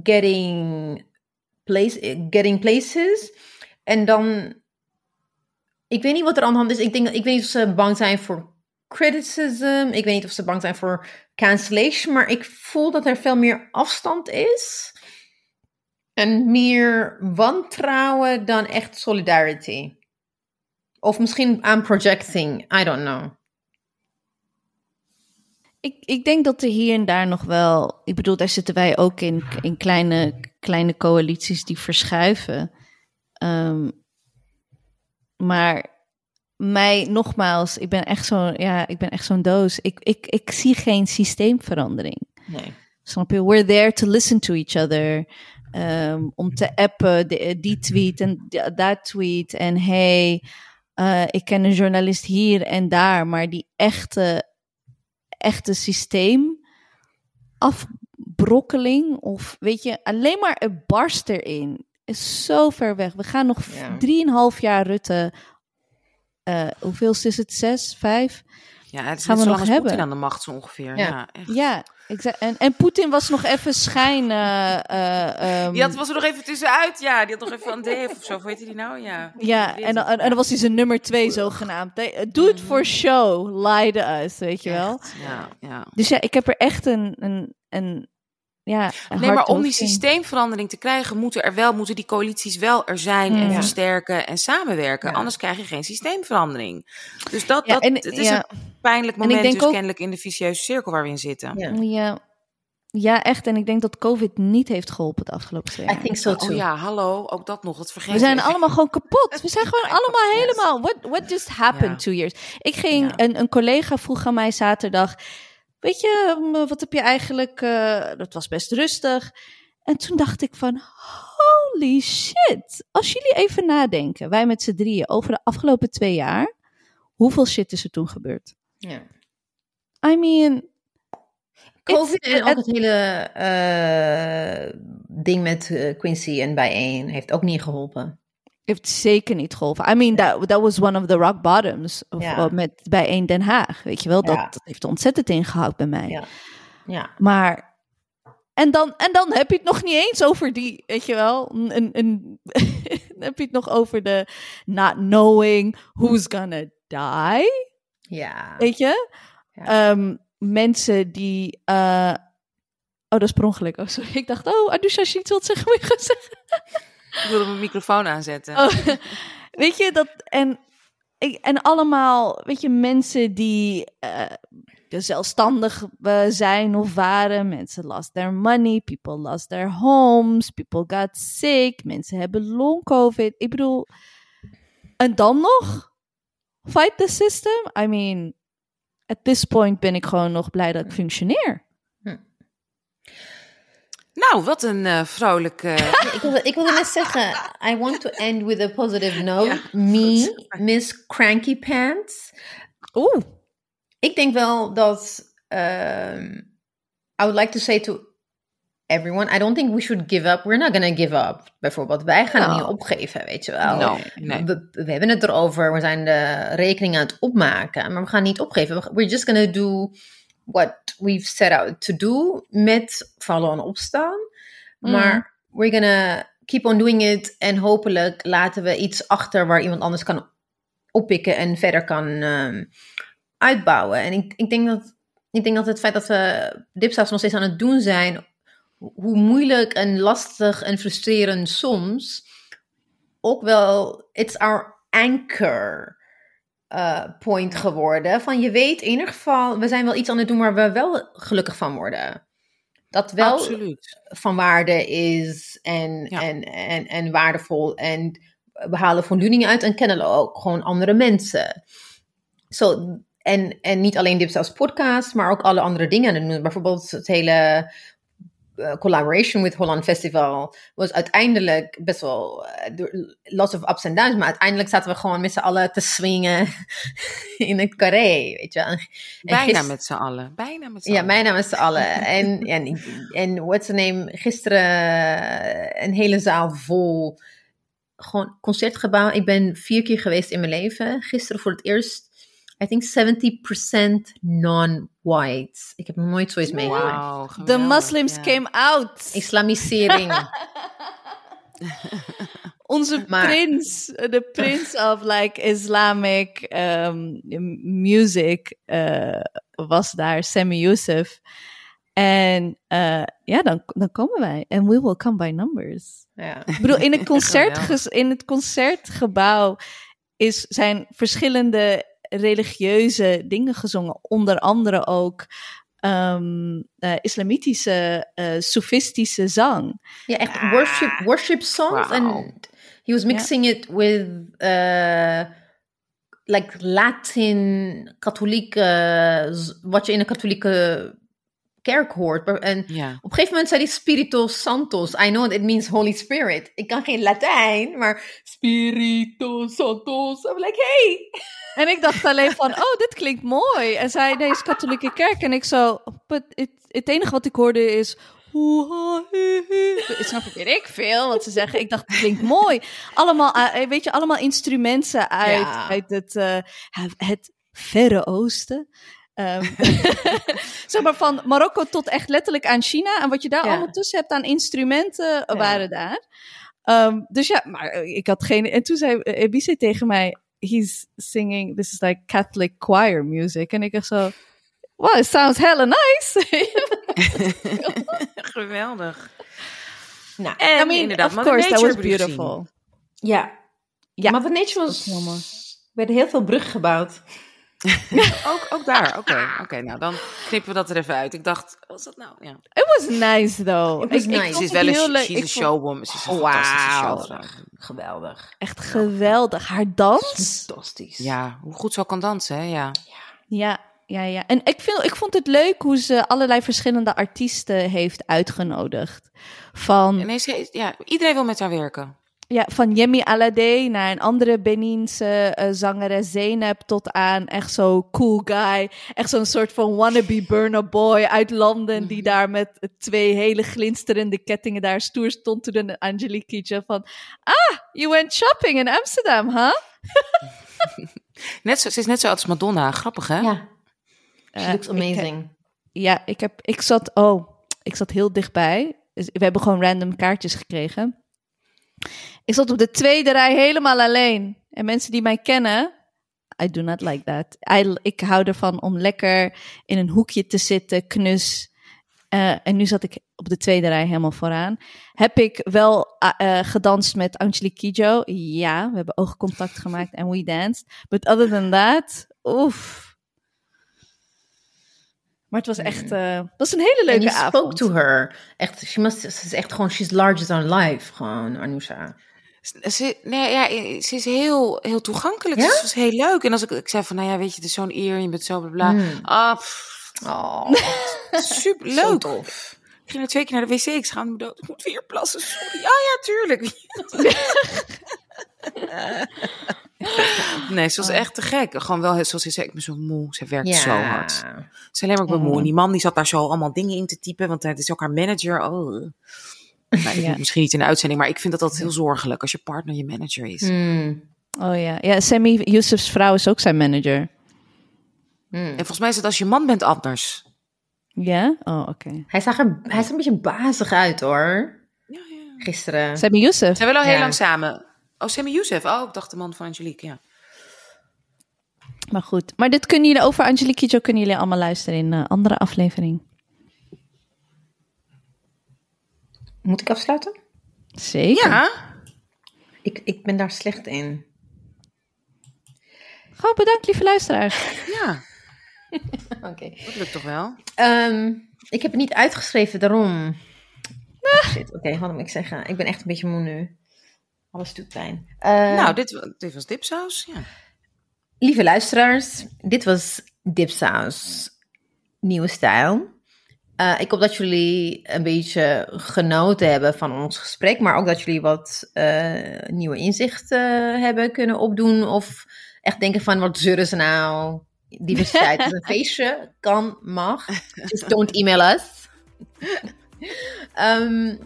Speaker 1: getting, place, getting places. En dan, ik weet niet wat er aan de hand is. Ik, denk, ik weet niet of ze bang zijn voor criticism. Ik weet niet of ze bang zijn voor cancellation. Maar ik voel dat er veel meer afstand is. En meer wantrouwen dan echt solidarity. Of misschien aan projecting. I don't know.
Speaker 3: Ik, ik denk dat er hier en daar nog wel. Ik bedoel, daar zitten wij ook in, in kleine, kleine coalities die verschuiven. Um, maar mij, nogmaals, ik ben echt zo'n ja, ik ben echt zo'n doos. Ik, ik, ik zie geen systeemverandering.
Speaker 1: Nee.
Speaker 3: Snap je? We're there to listen to each other. Um, om te appen, de, die tweet en dat tweet. En hey, uh, ik ken een journalist hier en daar. Maar die echte echte systeem afbrokkeling of weet je, alleen maar een barst erin is zo ver weg. We gaan nog drieënhalf jaar Rutte. Uh, hoeveel is het? Zes, vijf?
Speaker 2: Ja, het is
Speaker 3: gaan
Speaker 2: we nog
Speaker 3: nog hebben
Speaker 2: aan de macht zo ongeveer. Ja, ja, echt.
Speaker 3: ja exact. En, en Poetin was nog even schijn. Uh, uh, um,
Speaker 2: die had, was er nog even tussenuit, ja. Die had nog even aan DF of zo. Weet je die nou? Ja,
Speaker 3: ja en, en, en dan was hij zijn nummer twee zogenaamd. Do it for show, lie to us, weet je wel.
Speaker 2: Echt, ja, ja.
Speaker 3: Dus ja, ik heb er echt een, een, een ja,
Speaker 2: nee, maar om die systeemverandering te krijgen, moeten er wel, moeten die coalities wel er zijn en
Speaker 3: Ja.
Speaker 2: versterken en samenwerken.
Speaker 1: Ja.
Speaker 2: Anders krijg je geen systeemverandering. Dus dat, dat
Speaker 3: en-
Speaker 2: het is een pijnlijk
Speaker 3: En ik
Speaker 2: moment
Speaker 3: denk
Speaker 2: dus
Speaker 3: ook-
Speaker 2: kennelijk in de vicieuze cirkel waar we in zitten.
Speaker 1: Ja.
Speaker 3: Ja. ja, echt. En ik denk dat COVID niet heeft geholpen de afgelopen twee
Speaker 1: I
Speaker 3: jaar.
Speaker 1: think so too.
Speaker 2: Oh ja, hallo, ook dat nog, dat vergeet
Speaker 3: We zijn allemaal gewoon kapot. We zijn gewoon allemaal helemaal. What, what just happened
Speaker 2: Ja.
Speaker 3: two years? Ik ging,
Speaker 2: Ja.
Speaker 3: een, een collega vroeg aan mij zaterdag. Weet je, wat heb je eigenlijk. eh, dat was best rustig. En toen dacht ik van. Holy shit. Als jullie even nadenken, wij met z'n drieën, over de afgelopen twee jaar. Hoeveel shit is er toen gebeurd?
Speaker 1: Ja.
Speaker 3: I mean,
Speaker 1: COVID en ook het hele eh, ding met eh, Quincy en bijeen heeft ook niet geholpen.
Speaker 3: heeft zeker niet geholpen. I mean, that, that was one of the rock bottoms of,
Speaker 1: Ja.
Speaker 3: of met bij 1 Den Haag. Weet je wel, dat,
Speaker 1: Ja.
Speaker 3: dat heeft ontzettend ingehaald bij mij.
Speaker 1: Ja. Ja,
Speaker 3: Maar, en dan, en dan heb je het nog niet eens over die, weet je wel, een, een, een- dan heb je het nog over de not knowing who's gonna die,
Speaker 1: ja.
Speaker 3: weet je?
Speaker 1: Ja.
Speaker 3: Ehm, mensen die, eh, oh, dat is per ongeluk. Oh, sorry. Ik dacht, oh, Anusha, je iets wilt zeggen, moet zeggen.
Speaker 2: Ik wilde mijn microfoon aanzetten.
Speaker 3: Oh, weet je, dat, en, ik- en allemaal, weet je, mensen die eh, zelfstandig eh, zijn of waren. Mensen lost their money, people lost their homes, people got sick, mensen hebben long covid. Ik bedoel, en dan nog? Fight the system? I mean, at this point ben ik gewoon nog blij dat ik functioneer.
Speaker 2: Nou, wat een
Speaker 1: Ja, ik, wilde, ik wilde net zeggen, I want to end with a positive note.
Speaker 2: Ja,
Speaker 1: Me, Miss Cranky Pants.
Speaker 3: Oeh,
Speaker 1: Ik denk wel dat, ehm, I would like to say to everyone, I don't think we should give up. We're not gonna give up, bijvoorbeeld. Wij gaan
Speaker 3: No.
Speaker 1: niet opgeven, weet je wel.
Speaker 2: No, nee.
Speaker 1: We, we hebben het erover, we zijn de rekening aan het opmaken, maar we gaan niet opgeven. We- We're just gonna do what we've set out to do met vallen en opstaan.
Speaker 3: Mm.
Speaker 1: Maar we're gonna keep on doing it en hopelijk laten we iets achter waar iemand anders kan oppikken en verder kan ehm, uitbouwen. En ik, ik, denk dat, ik denk dat het feit dat we dipsaus nog steeds aan het doen zijn, hoe moeilijk en lastig en frustrerend soms, ook wel, it's our anchor uh, point geworden. Van je weet in ieder geval, we zijn wel iets aan het doen waar we wel gelukkig van worden. Dat wel
Speaker 2: Absoluut.
Speaker 1: van waarde is en,
Speaker 2: Ja.
Speaker 1: en, en, en waardevol. En we halen voldoening uit en kennen ook gewoon andere mensen. Zo, en, en niet alleen Dips als podcast, maar ook alle andere dingen. Bijvoorbeeld het hele eh, collaboration with Holland Festival was uiteindelijk best wel eh, lots of ups en downs, maar uiteindelijk zaten we gewoon met z'n allen te swingen in het carré, weet je. En,
Speaker 2: Bijna met z'n allen. Bijna met z'n
Speaker 1: ja,
Speaker 2: allen.
Speaker 1: naam is z'n allen. En, en, en what's the name? Gisteren eh, een hele zaal vol. Gewoon concertgebouw. Ik ben vier keer geweest in mijn leven. Gisteren voor het eerst. I think 70% non-white. Ik heb nog nooit zoiets meegemaakt.
Speaker 3: The Muslims came out.
Speaker 1: Islamisering.
Speaker 3: Onze
Speaker 1: Maar-
Speaker 3: prins, de prins of like Islamic um, music uh, was daar, Sammy Youssef. En uh, ja, dan, dan komen wij. En we will come by numbers.
Speaker 1: ja.
Speaker 3: Ik bedoel, in het, concert, in het concertgebouw is, zijn verschillende religieuze dingen gezongen. Onder andere ook eh, islamitische, eh sofistische zang.
Speaker 1: ja, echt worship, worship songs. En he was mixing it with uh, like Latin, katholieke, wat je in een katholieke kerk hoort. En
Speaker 2: Ja.
Speaker 1: op een gegeven moment zei hij Spiritus Santos. I know it means Holy Spirit. Ik kan geen Latijn, maar Spiritus Santos. I'm like, hey.
Speaker 3: En ik dacht alleen van, oh, dit klinkt mooi. En zij, nee, is katholieke kerk. En ik zo, but it, het enige wat ik hoorde is... Ik snap weet ik veel wat ze zeggen. Ik dacht, het klinkt mooi. Allemaal, eh, weet je, allemaal instrumenten uit,
Speaker 1: Ja.
Speaker 3: uit het, eh, het Verre Oosten. Ehm, zeg maar van Marokko tot echt letterlijk aan China. En wat je daar
Speaker 1: Ja.
Speaker 3: allemaal tussen hebt aan instrumenten waren daar. Ehm, dus ja, maar eh, ik had geen... En toen zei eh, Ebise tegen mij... He's singing, this is like Catholic choir music. En ik dacht zo... Wow, it sounds hella nice.
Speaker 2: Geweldig.
Speaker 1: Nou,
Speaker 2: En
Speaker 3: I mean,
Speaker 2: inderdaad,
Speaker 3: of course, that
Speaker 2: Nature
Speaker 3: was
Speaker 2: ik
Speaker 3: beautiful.
Speaker 1: ja.
Speaker 3: Ja.
Speaker 1: Mother Nature
Speaker 3: is heel mooi.
Speaker 1: was... Er werden heel veel bruggen gebouwd.
Speaker 2: Ook, ook daar, oké. Oké, nou dan knippen we dat er even uit. Ik dacht, wat was dat nou? Ja.
Speaker 3: It was nice though.
Speaker 1: It was
Speaker 3: ik,
Speaker 1: nice.
Speaker 2: Ze is wel een, she's a showwoman. Ze is een fantastische
Speaker 1: Wauw.
Speaker 2: showvrouw.
Speaker 1: Geweldig.
Speaker 3: Echt geweldig. Haar dans.
Speaker 1: Fantastisch.
Speaker 2: Ja, hoe goed ze ook kan dansen, hè? Ja.
Speaker 3: Ja, ja, ja. En ik, vind, ik vond het leuk hoe ze allerlei verschillende artiesten heeft uitgenodigd. Van,
Speaker 2: En nee, ze, ja, iedereen wil met haar werken.
Speaker 3: Ja, van Yemi Alade naar een andere Beninse eh, zangeres Zeynep tot aan echt zo cool guy. Echt zo'n soort van wannabe burner boy uit London die daar met twee hele glinsterende kettingen daar stoer stond toen de Angelique Kidjo van ah, you went shopping in Amsterdam, huh?
Speaker 2: Net zo, ze is net zo oud als Madonna. Grappig, hè?
Speaker 1: Ja. She
Speaker 3: Eh,
Speaker 1: looks
Speaker 3: ik,
Speaker 1: amazing.
Speaker 3: Ja, ik, heb, ik zat, oh, ik zat heel dichtbij. Dus we hebben gewoon random kaartjes gekregen. Ik zat op de tweede rij helemaal alleen. En mensen die mij kennen, I do not like that. Ik hou ervan om lekker in een hoekje te zitten, knus. Eh, en nu zat ik op de tweede rij helemaal vooraan. Heb ik wel eh, eh, gedanst met Angelique Kidjo? Ja, we hebben oogcontact gemaakt en we danced. But other than that, oef. Maar het was echt, eh, het was een hele
Speaker 1: En
Speaker 3: leuke
Speaker 1: you spoke
Speaker 3: avond.
Speaker 1: to her. Echt, she must, ze is echt gewoon, she's larger than life. Gewoon, Anusha.
Speaker 2: Ze, nee, ja, ze is heel, heel toegankelijk.
Speaker 1: Ja?
Speaker 2: Ze was heel leuk. En als ik, ik zei van, nou ja, weet je, het is zo'n eer. Je bent zo bla bla.
Speaker 1: Mm.
Speaker 2: Ah, pff,
Speaker 1: Oh,
Speaker 2: super
Speaker 1: zo
Speaker 2: leuk.
Speaker 1: tof.
Speaker 2: Ik ging er twee keer naar de wc. Ik schaam me dood. Ik moet weer plassen. Sorry. Ja, ja, tuurlijk. nee, ze was echt te gek. Gewoon wel, zoals ze zei, ik ben zo moe. Ze werkt zo hard. Ze is alleen maar ik ben moe. En die man die zat daar zo allemaal dingen in te typen. Want het is ook haar manager. Oh. Nou,
Speaker 3: Ja.
Speaker 2: misschien niet in de uitzending, maar ik vind dat altijd heel zorgelijk als je partner je manager is.
Speaker 1: Mm.
Speaker 3: Oh ja, ja Sammy Youssef's vrouw is ook zijn manager.
Speaker 1: Mm.
Speaker 2: En volgens mij is het als je man bent anders.
Speaker 3: Ja? Oh, oké.
Speaker 1: Hij zag er, hij zag een beetje bazig uit hoor.
Speaker 2: Ja, ja.
Speaker 1: Gisteren.
Speaker 3: Sammy Youssef.
Speaker 2: Ze zijn wel al heel
Speaker 1: Ja.
Speaker 2: lang samen. Oh, Sammy Youssef. Oh, ik dacht de man van Angelique, ja.
Speaker 3: Maar goed. Maar dit kunnen jullie over Angelique Kidjo kunnen jullie allemaal luisteren in een andere aflevering.
Speaker 1: Moet ik afsluiten?
Speaker 3: Zeker.
Speaker 2: Ja,
Speaker 1: Ik, ik ben daar slecht in.
Speaker 3: Gewoon bedankt, lieve luisteraars.
Speaker 2: ja.
Speaker 1: Oké.
Speaker 2: Dat lukt toch wel?
Speaker 1: Ehm, ik heb het niet uitgeschreven, daarom. Shit, oké, wat moet ik zeggen? Ik ben echt een beetje moe nu. Alles doet pijn.
Speaker 2: Nou, dit, dit was dipsaus, ja.
Speaker 1: Lieve luisteraars, dit was Dipsaus Nieuwe Stijl. Eh, ik hoop dat jullie een beetje genoten hebben van ons gesprek, maar ook dat jullie wat eh, nieuwe inzichten eh, hebben kunnen opdoen. Of echt denken van, wat zeuren ze nou? Diversiteit is een feestje, kan, mag. Just don't email us. Ehm,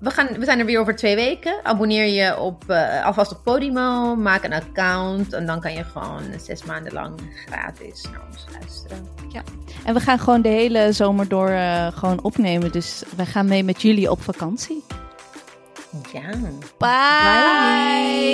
Speaker 1: we, gaan, we zijn er weer over twee weken. Abonneer je op, eh, alvast op Podimo. Maak een account. En dan kan je gewoon zes maanden lang gratis naar ons luisteren.
Speaker 3: En we gaan gewoon de hele zomer door eh, gewoon opnemen. Dus we gaan mee met jullie op vakantie.
Speaker 1: Ja.
Speaker 3: Bye.